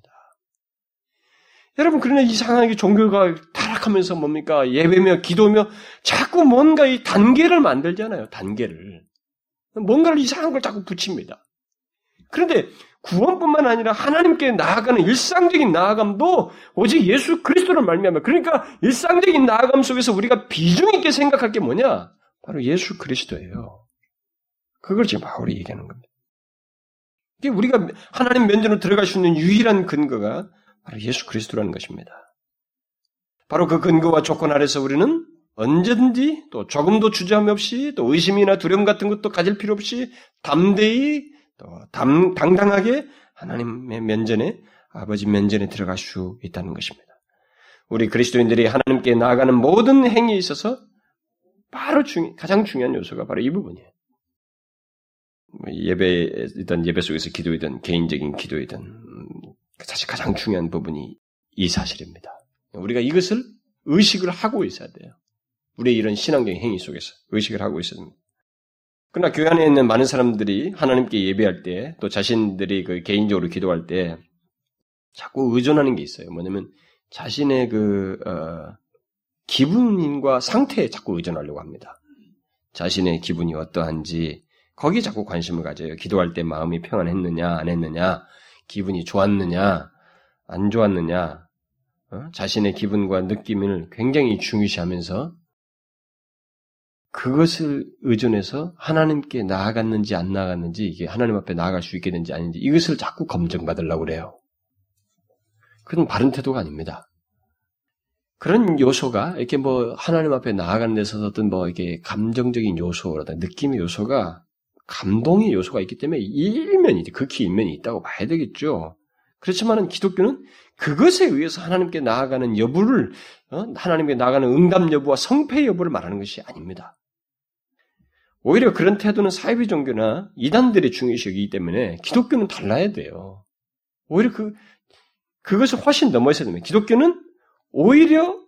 여러분 그러나 이상하게 종교가 타락하면서 뭡니까 예배며 기도며 자꾸 뭔가 이 단계를 만들잖아요. 단계를 뭔가를 이상한 걸 자꾸 붙입니다. 그런데 구원뿐만 아니라 하나님께 나아가는 일상적인 나아감도 오직 예수 그리스도를 말미암아. 그러니까 일상적인 나아감 속에서 우리가 비중 있게 생각할 게 뭐냐? 바로 예수 그리스도예요. 그걸 지금 바울이 얘기하는 겁니다. 우리가 하나님 면전으로 들어갈 수 있는 유일한 근거가 바로 예수 그리스도라는 것입니다. 바로 그 근거와 조건 아래서 우리는 언제든지 또 조금도 주저함 없이 또 의심이나 두려움 같은 것도 가질 필요 없이 담대히 또 담, 당당하게 하나님의 면전에 아버지 면전에 들어갈 수 있다는 것입니다. 우리 그리스도인들이 하나님께 나아가는 모든 행위에 있어서 바로 중, 가장 중요한 요소가 바로 이 부분이에요. 뭐 예배이든 예배 속에서 기도이든 개인적인 기도이든 음, 사실 가장 중요한 부분이 이 사실입니다. 우리가 이것을 의식을 하고 있어야 돼요. 우리의 이런 신앙적인 행위 속에서 의식을 하고 있어야 됩니다. 그러나 교회 안에 있는 많은 사람들이 하나님께 예배할 때, 또 자신들이 그 개인적으로 기도할 때, 자꾸 의존하는 게 있어요. 뭐냐면, 자신의 그, 어, 기분과 상태에 자꾸 의존하려고 합니다. 자신의 기분이 어떠한지, 거기에 자꾸 관심을 가져요. 기도할 때 마음이 평안했느냐, 안 했느냐, 기분이 좋았느냐, 안 좋았느냐, 어? 자신의 기분과 느낌을 굉장히 중요시하면서 그것을 의존해서 하나님께 나아갔는지 안 나아갔는지 이게 하나님 앞에 나아갈 수 있게 된지 아닌지 이것을 자꾸 검증받으려고 그래요. 그건 바른 태도가 아닙니다. 그런 요소가 이렇게 뭐 하나님 앞에 나아가는 데서 어떤 뭐 이게 감정적인 요소라다 느낌의 요소가 감동의 요소가 있기 때문에 일면이 극히 일면이 있다고 봐야 되겠죠. 그렇지만은 기독교는 그것에 의해서 하나님께 나아가는 여부를 어? 하나님께 나아가는 응답 여부와 성패 여부를 말하는 것이 아닙니다. 오히려 그런 태도는 사이비 종교나 이단들의 중요시이기 때문에 기독교는 달라야 돼요. 오히려 그 그것을 훨씬 넘어서야 됩니다. 기독교는 오히려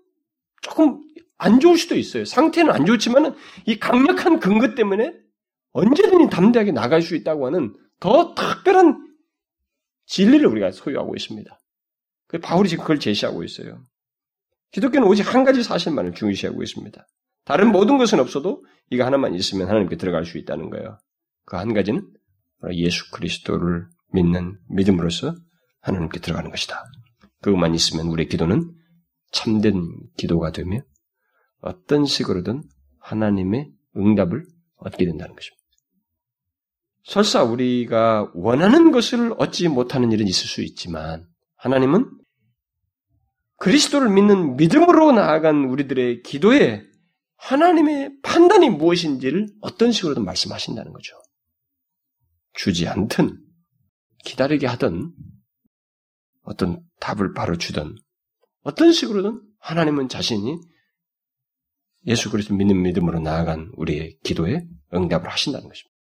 조금 안 좋을 수도 있어요. 상태는 안 좋지만은 이 강력한 근거 때문에 언제든지 담대하게 나갈 수 있다고 하는 더 특별한 진리를 우리가 소유하고 있습니다. 그 바울이 지금 그걸 제시하고 있어요. 기독교는 오직 한 가지 사실만을 중시하고 있습니다. 다른 모든 것은 없어도 이거 하나만 있으면 하나님께 들어갈 수 있다는 거예요. 그 한 가지는 예수 그리스도를 믿는 믿음으로써 하나님께 들어가는 것이다. 그것만 있으면 우리의 기도는 참된 기도가 되며 어떤 식으로든 하나님의 응답을 얻게 된다는 것입니다. 설사 우리가 원하는 것을 얻지 못하는 일은 있을 수 있지만 하나님은 그리스도를 믿는 믿음으로 나아간 우리들의 기도에 하나님의 판단이 무엇인지를 어떤 식으로든 말씀하신다는 거죠. 주지 않든 기다리게 하든 어떤 답을 바로 주든 어떤 식으로든 하나님은 자신이 예수 그리스도 믿는 믿음으로 나아간 우리의 기도에 응답을 하신다는 것입니다.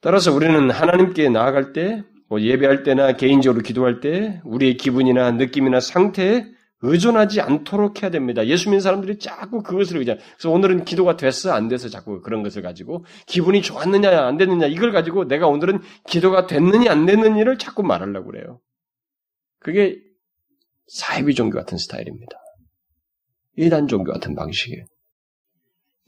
따라서 우리는 하나님께 나아갈 때, 뭐 예배할 때나 개인적으로 기도할 때, 우리의 기분이나 느낌이나 상태에 의존하지 않도록 해야 됩니다. 예수 믿는 사람들이 자꾸 그것을 의존. 그래서 오늘은 기도가 됐어 안 돼서 자꾸 그런 것을 가지고 기분이 좋았느냐 안 됐느냐 이걸 가지고 내가 오늘은 기도가 됐느냐 안 됐느냐를 자꾸 말하려고 그래요. 그게 사이비 종교 같은 스타일입니다. 이단 종교 같은 방식이에요.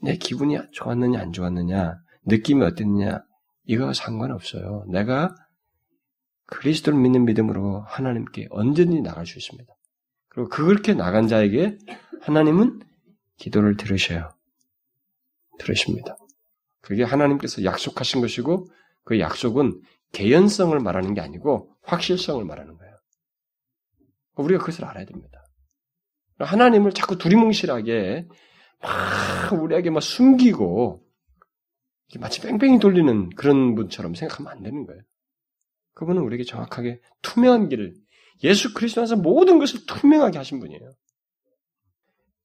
내 기분이 좋았느냐 안 좋았느냐 느낌이 어땠느냐 이거 상관없어요. 내가 그리스도를 믿는 믿음으로 하나님께 언제든지 나갈 수 있습니다. 그리고 그렇게 나간 자에게 하나님은 기도를 들으셔요. 들으십니다. 그게 하나님께서 약속하신 것이고 그 약속은 개연성을 말하는 게 아니고 확실성을 말하는 거예요. 우리가 그것을 알아야 됩니다. 하나님을 자꾸 두리뭉실하게 막 우리에게 막 숨기고 마치 뺑뺑이 돌리는 그런 분처럼 생각하면 안 되는 거예요. 그분은 우리에게 정확하게 투명한 길을 예수 그리스도 안에서 모든 것을 투명하게 하신 분이에요.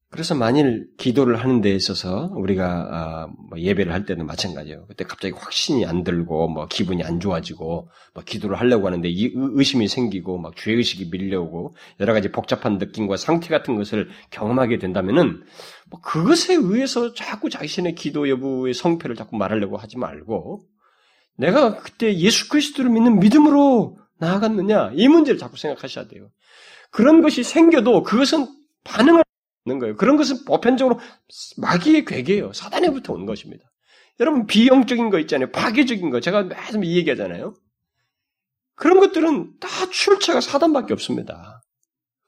그래서 만일 기도를 하는 데 있어서 우리가 아, 뭐 예배를 할 때는 마찬가지예요. 그때 갑자기 확신이 안 들고 뭐 기분이 안 좋아지고 뭐 기도를 하려고 하는데 이 의심이 생기고 막 죄 의식이 밀려오고 여러 가지 복잡한 느낌과 상태 같은 것을 경험하게 된다면은 뭐 그것에 의해서 자꾸 자신의 기도 여부의 성패를 자꾸 말하려고 하지 말고 내가 그때 예수 그리스도를 믿는 믿음으로 나아갔느냐 이 문제를 자꾸 생각하셔야 돼요. 그런 것이 생겨도 그것은 반응을 는 거예요. 그런 것은 보편적으로 마귀의 괴계예요. 사단에부터 온 것입니다. 여러분 비영적인 거 있잖아요. 파괴적인 거 제가 매일 이 얘기하잖아요. 그런 것들은 다 출처가 사단밖에 없습니다.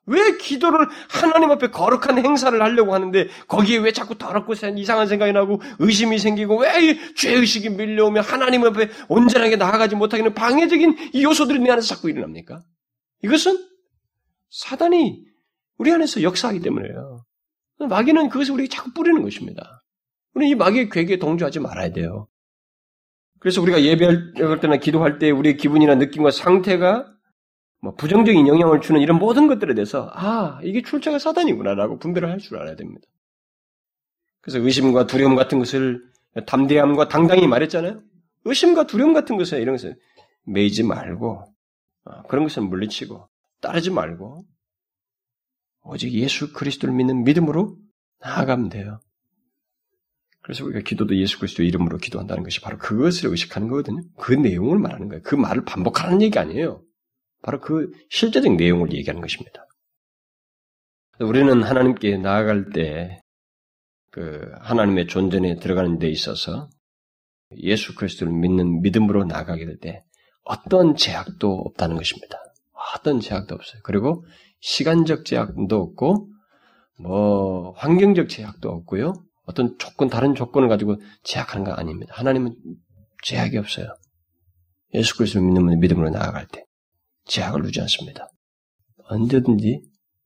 왜 기도를 하나님 앞에 거룩한 행사를 하려고 하는데 거기에 왜 자꾸 더럽고 이상한 생각이 나고 의심이 생기고 왜 죄의식이 밀려오면 하나님 앞에 온전하게 나아가지 못하기는 방해적인 이 요소들이 내 안에서 자꾸 일어납니까? 이것은 사단이 우리 안에서 역사하기 때문에요. 마귀는 그것을 우리에게 자꾸 뿌리는 것입니다. 우리는 이 마귀의 괴기에 동조하지 말아야 돼요. 그래서 우리가 예배할 때나 기도할 때 우리의 기분이나 느낌과 상태가 뭐 부정적인 영향을 주는 이런 모든 것들에 대해서 아 이게 출처가 사단이구나라고 분별을 할 줄 알아야 됩니다. 그래서 의심과 두려움 같은 것을 담대함과 당당히 말했잖아요. 의심과 두려움 같은 것을 이런 것을 매이지 말고 어, 그런 것을 물리치고 따르지 말고 오직 예수 그리스도를 믿는 믿음으로 나아가면 돼요. 그래서 우리가 기도도 예수 그리스도 이름으로 기도한다는 것이 바로 그것을 의식하는 거거든요. 그 내용을 말하는 거예요. 그 말을 반복하는 얘기 아니에요. 바로 그 실제적 내용을 얘기하는 것입니다. 우리는 하나님께 나아갈 때, 그, 하나님의 존전에 들어가는 데 있어서 예수 그리스도를 믿는 믿음으로 나아가게 될 때 어떤 제약도 없다는 것입니다. 어떤 제약도 없어요. 그리고 시간적 제약도 없고, 뭐, 환경적 제약도 없고요. 어떤 조건, 다른 조건을 가지고 제약하는 거 아닙니다. 하나님은 제약이 없어요. 예수 그리스도를 믿는 믿음으로 나아갈 때. 제약을 두지 않습니다. 언제든지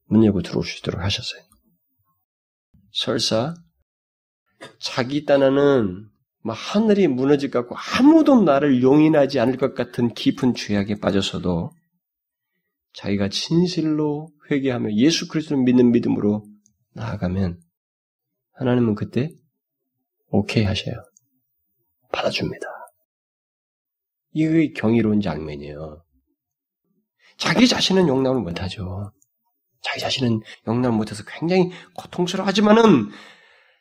문 열고 들어올 수 있도록 하셨어요. 설사 자기 딴에는 막 하늘이 무너질 것 같고 아무도 나를 용인하지 않을 것 같은 깊은 죄악에 빠져서도 자기가 진실로 회개하며 예수 그리스도를 믿는 믿음으로 나아가면 하나님은 그때 오케이 하셔요. 받아줍니다. 이게 경이로운 장면이에요. 자기 자신은 용납을 못하죠. 자기 자신은 용납을 못해서 굉장히 고통스러워하지만은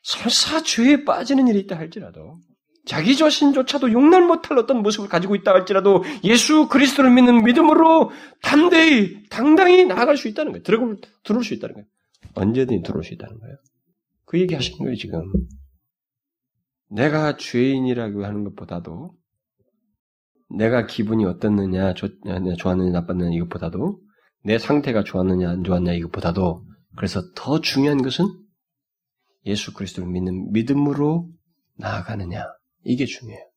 설사 죄에 빠지는 일이 있다 할지라도 자기 자신조차도 용납 못할 어떤 모습을 가지고 있다 할지라도 예수 그리스도를 믿는 믿음으로 담대히 당당히 나아갈 수 있다는 거예요. 들어올, 들어올 수 있다는 거예요. 언제든지 들어올 수 있다는 거예요. 그 얘기 하시는 거예요, 지금. 내가 죄인이라고 하는 것보다도 내가 기분이 어떻느냐, 좋, 좋았느냐, 나빴느냐 이것보다도 내 상태가 좋았느냐, 안 좋았냐 이것보다도 그래서 더 중요한 것은 예수 그리스도를 믿는 믿음으로 나아가느냐. 이게 중요해요.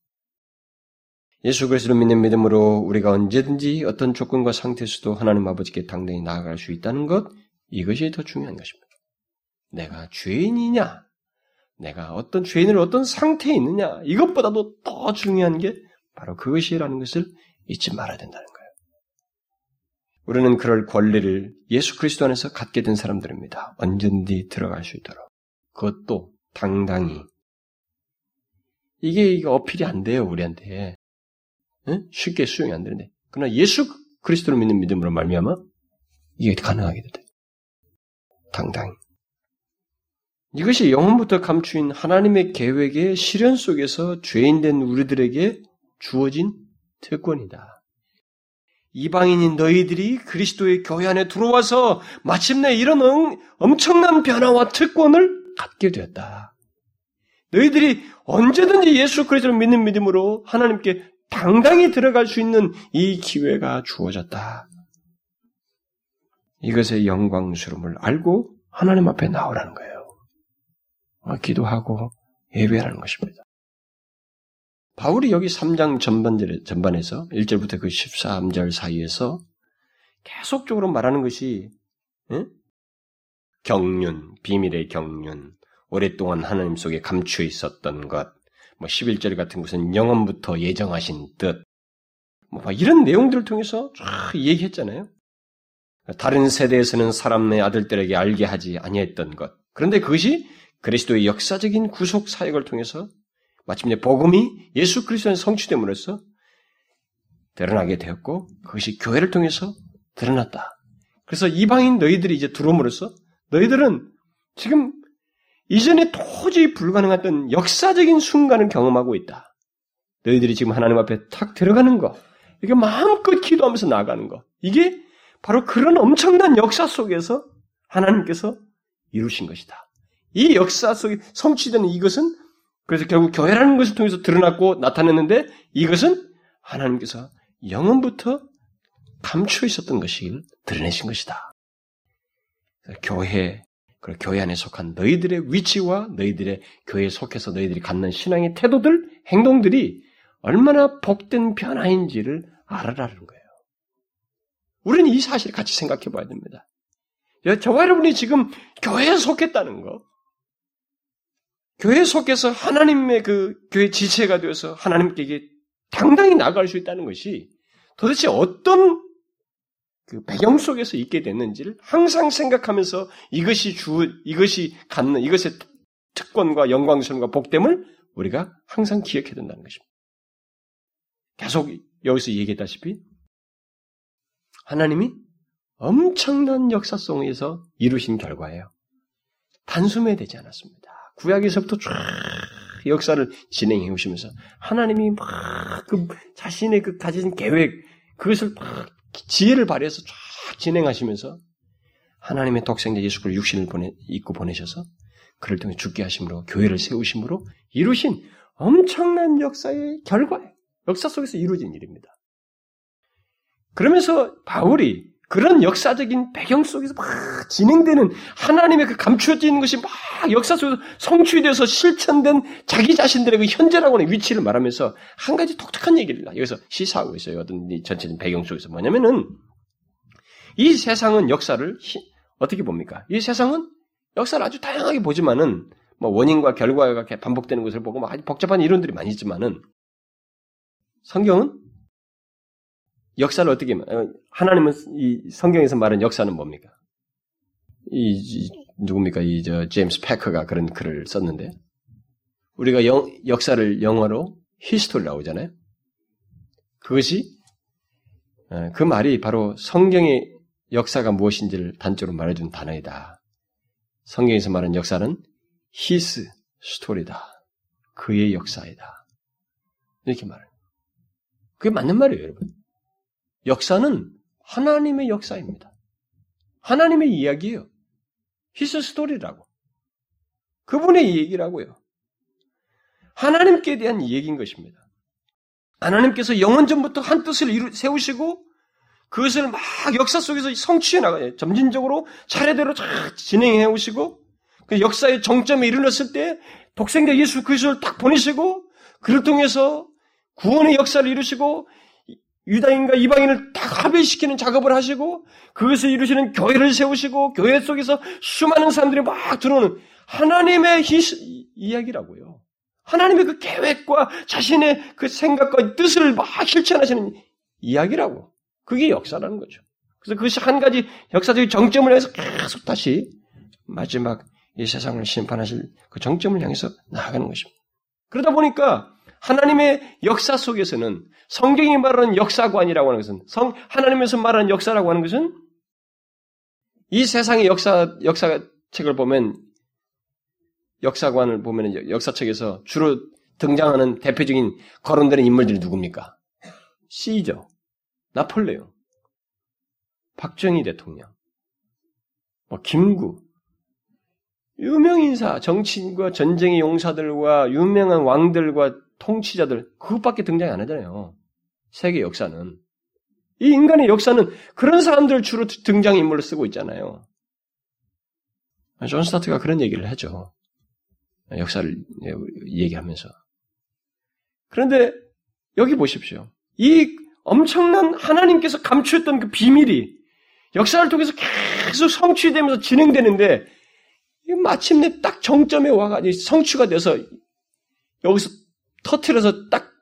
예수 그리스도를 믿는 믿음으로 우리가 언제든지 어떤 조건과 상태에서도 하나님 아버지께 당당히 나아갈 수 있다는 것, 이것이 더 중요한 것입니다. 내가 죄인이냐? 내가 어떤 죄인을 어떤 상태에 있느냐? 이것보다도 더 중요한 게 바로 그것이라는 것을 잊지 말아야 된다는 거예요. 우리는 그럴 권리를 예수 그리스도 안에서 갖게 된 사람들입니다. 언제든지 들어갈 수 있도록. 그것도 당당히. 이게, 어필이 안 돼요, 우리한테. 응? 쉽게 수용이 안 되는데. 그러나 예수 그리스도를 믿는 믿음으로 말미암아 이게 가능하게 돼. 당당히. 이것이 영혼부터 감추인 하나님의 계획의 실현 속에서 죄인된 우리들에게 주어진 특권이다. 이방인인 너희들이 그리스도의 교회 안에 들어와서 마침내 이런 엄청난 변화와 특권을 갖게 되었다. 너희들이 언제든지 예수 그리스도를 믿는 믿음으로 하나님께 당당히 들어갈 수 있는 이 기회가 주어졌다. 이것의 영광스러움을 알고 하나님 앞에 나오라는 거예요. 기도하고 예배하는 것입니다. 바울이 여기 3장 전반, 전반에서 1절부터 그 13절 사이에서 계속적으로 말하는 것이 에? 경륜, 비밀의 경륜, 오랫동안 하나님 속에 감추어 있었던 것, 뭐 11절 같은 것은 영원부터 예정하신 뜻, 뭐 이런 내용들을 통해서 쫙 얘기했잖아요. 다른 세대에서는 사람 의 아들들에게 알게 하지 아니했던 것. 그런데 그것이 그리스도의 역사적인 구속 사역을 통해서 마침내 복음이 예수 그리스도의 성취됨으로써 드러나게 되었고 그것이 교회를 통해서 드러났다. 그래서 이방인 너희들이 이제 들어옴으로써 너희들은 지금 이전에 도저히 불가능했던 역사적인 순간을 경험하고 있다. 너희들이 지금 하나님 앞에 탁 들어가는 거, 이게 마음껏 기도하면서 나가는 거, 이게 바로 그런 엄청난 역사 속에서 하나님께서 이루신 것이다. 이 역사 속에 성취되는 이것은 그래서 결국 교회라는 것을 통해서 드러났고 나타냈는데 이것은 하나님께서 영원부터 감추어 있었던 것을 드러내신 것이다. 교회, 그리고 교회 안에 속한 너희들의 위치와 너희들의 교회에 속해서 너희들이 갖는 신앙의 태도들, 행동들이 얼마나 복된 변화인지를 알아라는 거예요. 우리는 이 사실을 같이 생각해 봐야 됩니다. 저와 여러분이 지금 교회에 속했다는 거, 교회에 속해서 하나님의 그 교회 지체가 되어서 하나님께 당당히 나갈 수 있다는 것이 도대체 어떤 그 배경 속에서 있게 됐는지를 항상 생각하면서 이것이 주, 이것이 갖는, 이것의 특권과 영광스러움과 복됨을 우리가 항상 기억해야 된다는 것입니다. 계속 여기서 얘기했다시피 하나님이 엄청난 역사 속에서 이루신 결과예요. 단숨에 되지 않았습니다. 구약에서부터 쫙 역사를 진행해 오시면서 하나님이 막 그 자신의 그 가진 계획 그것을 막 지혜를 발휘해서 쫙 진행하시면서 하나님의 독생자 예수를 육신을 보내 입고 보내셔서 그를 통해 죽게 하심으로 교회를 세우심으로 이루신 엄청난 역사의 결과예요. 역사 속에서 이루어진 일입니다. 그러면서 바울이 그런 역사적인 배경 속에서 막 진행되는 하나님의 그 감추어진 것이 막 역사 속에서 성취돼서 실천된 자기 자신들의 그 현재라고 하는 위치를 말하면서 한 가지 독특한 얘기를 여기서 시사하고 있어요. 어떤 전체적인 배경 속에서 뭐냐면은 이 세상은 역사를 어떻게 봅니까? 이 세상은 역사를 아주 다양하게 보지만은 뭐 원인과 결과가 반복되는 것을 보고 막 아주 복잡한 이론들이 많이 있지만은 성경은 역사를 어떻게 어, 하나님은 이 성경에서 말하는 역사는 뭡니까? 이, 이 누굽니까? 이 저 제임스 패커가 그런 글을 썼는데 우리가 영, 역사를 영어로 히스토리라고 하잖아요. 그것이 어, 그 말이 바로 성경의 역사가 무엇인지를 단적으로 말해준 단어이다. 성경에서 말하는 역사는 히스 스토리다. 그의 역사이다. 이렇게 말해요. 그게 맞는 말이에요, 여러분. 역사는 하나님의 역사입니다. 하나님의 이야기예요. 히스 스토리라고. 그분의 얘기라고요. 하나님께 대한 얘기인 것입니다. 하나님께서 영원전부터 한 뜻을 이루, 세우시고 그것을 막 역사 속에서 성취해 나가요. 점진적으로 차례대로 쫙 진행해 오시고 그 역사의 정점에 이르렀을 때 독생자 예수 그리스도를 딱 보내시고 그를 통해서 구원의 역사를 이루시고 유다인과 이방인을 딱 합의시키는 작업을 하시고 그것을 이루시는 교회를 세우시고 교회 속에서 수많은 사람들이 막 들어오는 하나님의 히스, 이야기라고요. 하나님의 그 계획과 자신의 그 생각과 뜻을 막 실천하시는 이야기라고. 그게 역사라는 거죠. 그래서 그것이 한 가지 역사적인 정점을 해서 계속 다시 마지막 이 세상을 심판하실 그 정점을 향해서 나아가는 것입니다. 그러다 보니까 하나님의 역사 속에서는 성경이 말하는 역사관이라고 하는 것은 성 하나님에서 말하는 역사라고 하는 것은 이 세상의 역사 역사책을 보면 역사관을 보면 역사책에서 주로 등장하는 대표적인 거론되는 인물들이 누굽니까? 시저, 나폴레옹, 박정희 대통령, 뭐 김구, 유명 인사, 정치인과 전쟁의 용사들과 유명한 왕들과 통치자들 그것밖에 등장이 안 하잖아요. 세계 역사는 이 인간의 역사는 그런 사람들 주로 등장 인물로 쓰고 있잖아요. 존 스토트가 그런 얘기를 하죠. 역사를 얘기하면서. 그런데 여기 보십시오. 이 엄청난 하나님께서 감추었던 그 비밀이 역사를 통해서 계속 성취되면서 진행되는데 마침내 딱 정점에 와가지고 성취가 돼서 여기서 터트려서 딱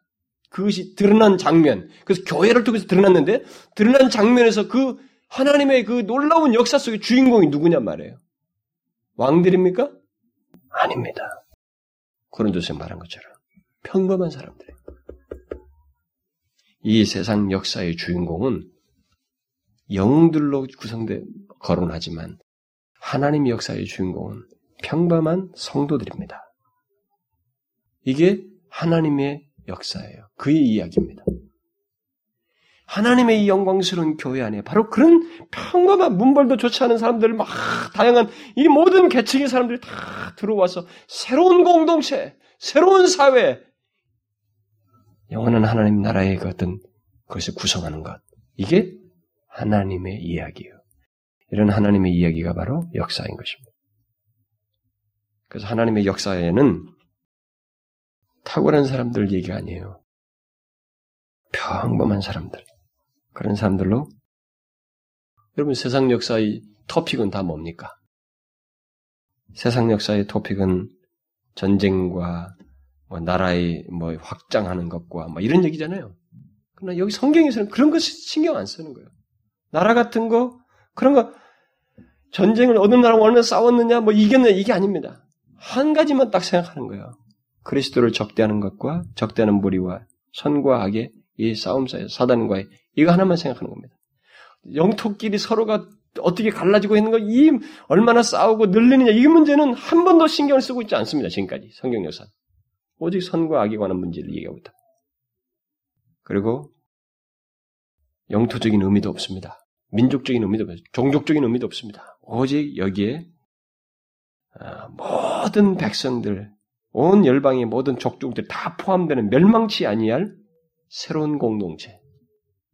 그것이 드러난 장면. 그래서 교회를 통해서 드러났는데 드러난 장면에서 그 하나님의 그 놀라운 역사 속의 주인공이 누구냐 말이에요. 왕들입니까? 아닙니다. 고린도서 말한 것처럼 평범한 사람들이에요. 이 세상 역사의 주인공은 영웅들로 구성된 거론하지만 하나님 역사의 주인공은 평범한 성도들입니다. 이게 하나님의 역사예요. 그의 이야기입니다. 하나님의 이 영광스러운 교회 안에 바로 그런 평범한 문벌도 좋지 않은 사람들 막 다양한 이 모든 계층의 사람들이 다 들어와서 새로운 공동체, 새로운 사회, 영원한 하나님 나라의 그 어떤 것을 구성하는 것. 이게 하나님의 이야기예요. 이런 하나님의 이야기가 바로 역사인 것입니다. 그래서 하나님의 역사에는 탁월한 사람들 얘기가 아니에요. 평범한 사람들. 그런 사람들로 여러분 세상 역사의 토픽은 다 뭡니까? 세상 역사의 토픽은 전쟁과 뭐 나라의 뭐 확장하는 것과 뭐 이런 얘기잖아요. 그러나 여기 성경에서는 그런 것 신경 안 쓰는 거예요. 나라 같은 거 그런 거 전쟁을 어느 나라가 얼마나 싸웠느냐 뭐 이겼느냐 이게 아닙니다. 한 가지만 딱 생각하는 거예요. 그리스도를 적대하는 것과 적대하는 무리와 선과 악의 이 싸움 사이 사단과의 이거 하나만 생각하는 겁니다. 영토끼리 서로가 어떻게 갈라지고 있는 거, 이 얼마나 싸우고 늘리느냐 이 문제는 한 번도 신경을 쓰고 있지 않습니다. 지금까지 성경 역사. 오직 선과 악에 관한 문제를 얘기하고 있다. 그리고 영토적인 의미도 없습니다. 민족적인 의미도 없습니다. 종족적인 의미도 없습니다. 오직 여기에 아, 모든 백성들, 온 열방의 모든 족족들 다 포함되는 멸망치 아니할 새로운 공동체.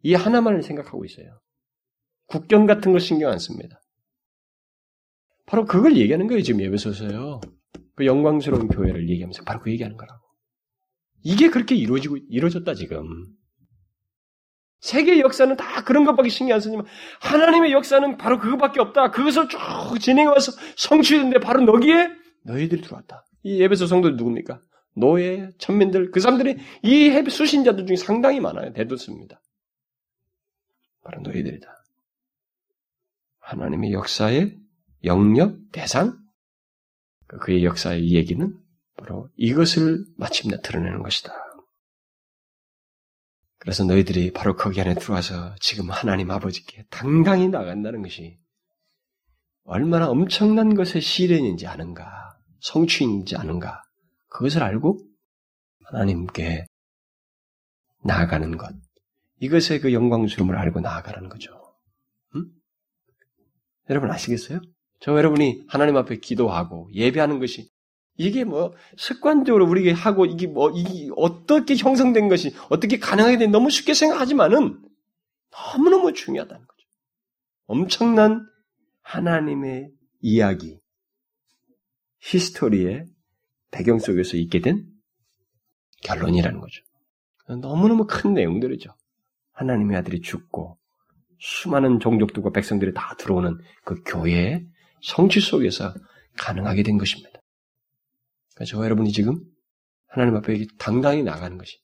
이 하나만을 생각하고 있어요. 국경 같은 걸 신경 안 씁니다. 바로 그걸 얘기하는 거예요, 지금 예배소서요. 그 영광스러운 교회를 얘기하면서 바로 그 얘기하는 거라고. 이게 그렇게 이루어지고, 이루어졌다, 지금. 세계 역사는 다 그런 것밖에 신경 안 쓰지만 하나님의 역사는 바로 그것밖에 없다. 그것을 쭉 진행해와서 성취했는데 바로 너기에 너희들이 들어왔다. 이 예배소 성도들 누굽니까? 노예, 천민들, 그 사람들이 이 수신자들 중에 상당히 많아요. 대도수입니다. 바로 너희들이다. 하나님의 역사의 영역, 대상, 그의 역사의 얘기는 바로 이것을 마침내 드러내는 것이다. 그래서 너희들이 바로 거기 안에 들어와서 지금 하나님 아버지께 당당히 나간다는 것이 얼마나 엄청난 것의 시련인지 아는가, 성취인지 아는가, 그것을 알고 하나님께 나아가는 것. 이것의 그 영광스러움을 알고 나아가라는 거죠. 음? 여러분 아시겠어요? 저 여러분이 하나님 앞에 기도하고 예배하는 것이 이게 뭐 습관적으로 우리가 하고 이게 뭐 이게 어떻게 형성된 것이 어떻게 가능하게 된 너무 쉽게 생각하지만은 너무너무 중요하다는 거죠. 엄청난 하나님의 이야기, 히스토리의 배경 속에서 있게 된 결론이라는 거죠. 너무너무 큰 내용들이죠. 하나님의 아들이 죽고 수많은 종족들과 백성들이 다 들어오는 그 교회의 성취 속에서 가능하게 된 것입니다. 그러니까 저와 여러분이 지금 하나님 앞에 당당히 나가는 것이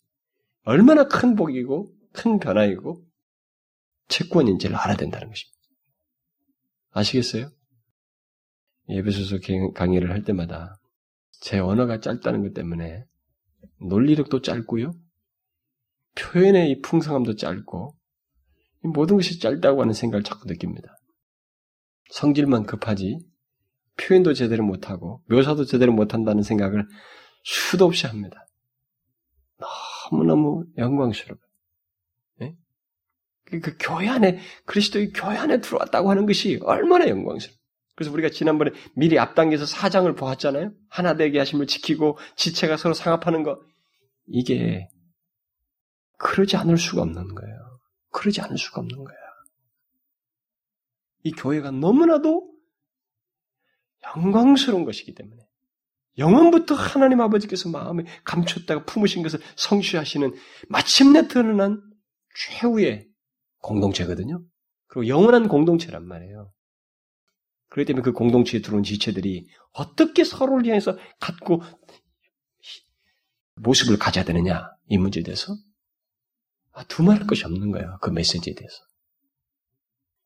얼마나 큰 복이고 큰 변화이고 채권인지를 알아야 된다는 것입니다. 아시겠어요? 예배소서 강의를 할 때마다 제 언어가 짧다는 것 때문에 논리력도 짧고요. 표현의 이 풍성함도 짧고 모든 것이 짧다고 하는 생각을 자꾸 느낍니다. 성질만 급하지 표현도 제대로 못하고 묘사도 제대로 못한다는 생각을 수도 없이 합니다. 너무너무 영광스러워요. 네? 그, 그, 교회 안에 그리스도의 교회 안에 들어왔다고 하는 것이 얼마나 영광스러워. 그래서 우리가 지난번에 미리 앞당겨서 사장을 보았잖아요. 하나 되게 하심을 지키고 지체가 서로 상합하는 것. 이게 그러지 않을 수가 없는 거예요. 그러지 않을 수가 없는 거야. 이 교회가 너무나도 영광스러운 것이기 때문에 영원부터 하나님 아버지께서 마음에 감췄다가 품으신 것을 성취하시는 마침내 드러난 최후의 공동체거든요. 그리고 영원한 공동체란 말이에요. 그렇기 때문에 그 공동체에 들어온 지체들이 어떻게 서로를 향해서 갖고 모습을 가져야 되느냐 이 문제에 대해서 아, 두말할 것이 없는 거예요. 그 메시지에 대해서.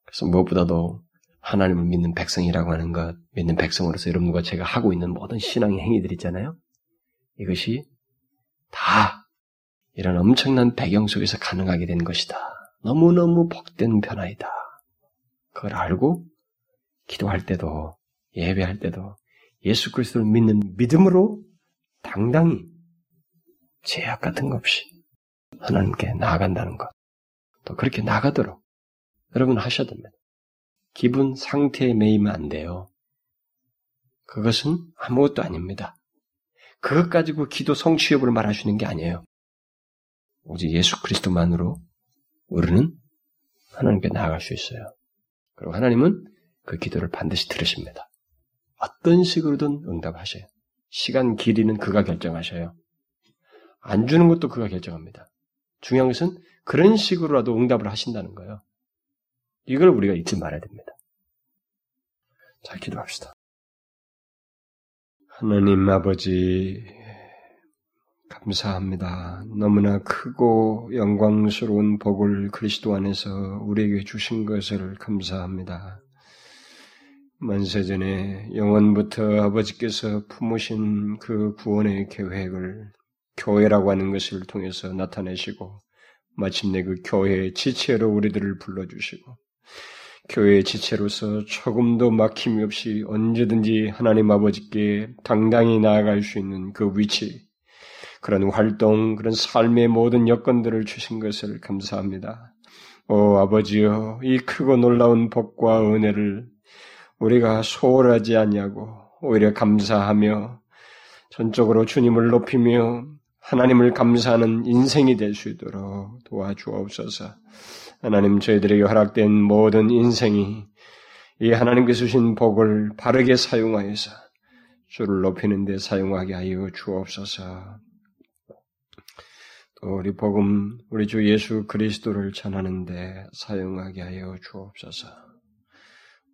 그래서 무엇보다도 하나님을 믿는 백성이라고 하는 것, 믿는 백성으로서 여러분과 제가 하고 있는 모든 신앙의 행위들 있잖아요. 이것이 다 이런 엄청난 배경 속에서 가능하게 된 것이다. 너무너무 복된 변화이다. 그걸 알고 기도할 때도 예배할 때도 예수 그리스도를 믿는 믿음으로 당당히 제약 같은 거 없이 하나님께 나아간다는 것. 또 그렇게 나가도록 여러분 하셔야 됩니다. 기분 상태에 매이면 안 돼요. 그것은 아무것도 아닙니다. 그것 가지고 기도 성취 여부를 말하시는 게 아니에요. 오직 예수 그리스도만으로 우리는 하나님께 나아갈 수 있어요. 그리고 하나님은 그 기도를 반드시 들으십니다. 어떤 식으로든 응답하셔요. 시간 길이는 그가 결정하셔요. 안 주는 것도 그가 결정합니다. 중요한 것은 그런 식으로라도 응답을 하신다는 거예요. 이걸 우리가 잊지 말아야 됩니다. 자, 기도합시다. 하나님 아버지, 감사합니다. 너무나 크고 영광스러운 복을 그리스도 안에서 우리에게 주신 것을 감사합니다. 만세전에 영원부터 아버지께서 품으신 그 구원의 계획을 교회라고 하는 것을 통해서 나타내시고 마침내 그 교회의 지체로 우리들을 불러주시고 교회의 지체로서 조금도 막힘이 없이 언제든지 하나님 아버지께 당당히 나아갈 수 있는 그 위치, 그런 활동, 그런 삶의 모든 여건들을 주신 것을 감사합니다. 오 아버지여, 이 크고 놀라운 복과 은혜를 우리가 소홀하지 않냐고 오히려 감사하며 전적으로 주님을 높이며 하나님을 감사하는 인생이 될 수 있도록 도와주옵소서. 하나님 저희들에게 허락된 모든 인생이 이 하나님께서 주신 복을 바르게 사용하여서 주를 높이는 데 사용하게 하여 주옵소서. 또 우리 복음 우리 주 예수 그리스도를 전하는 데 사용하게 하여 주옵소서.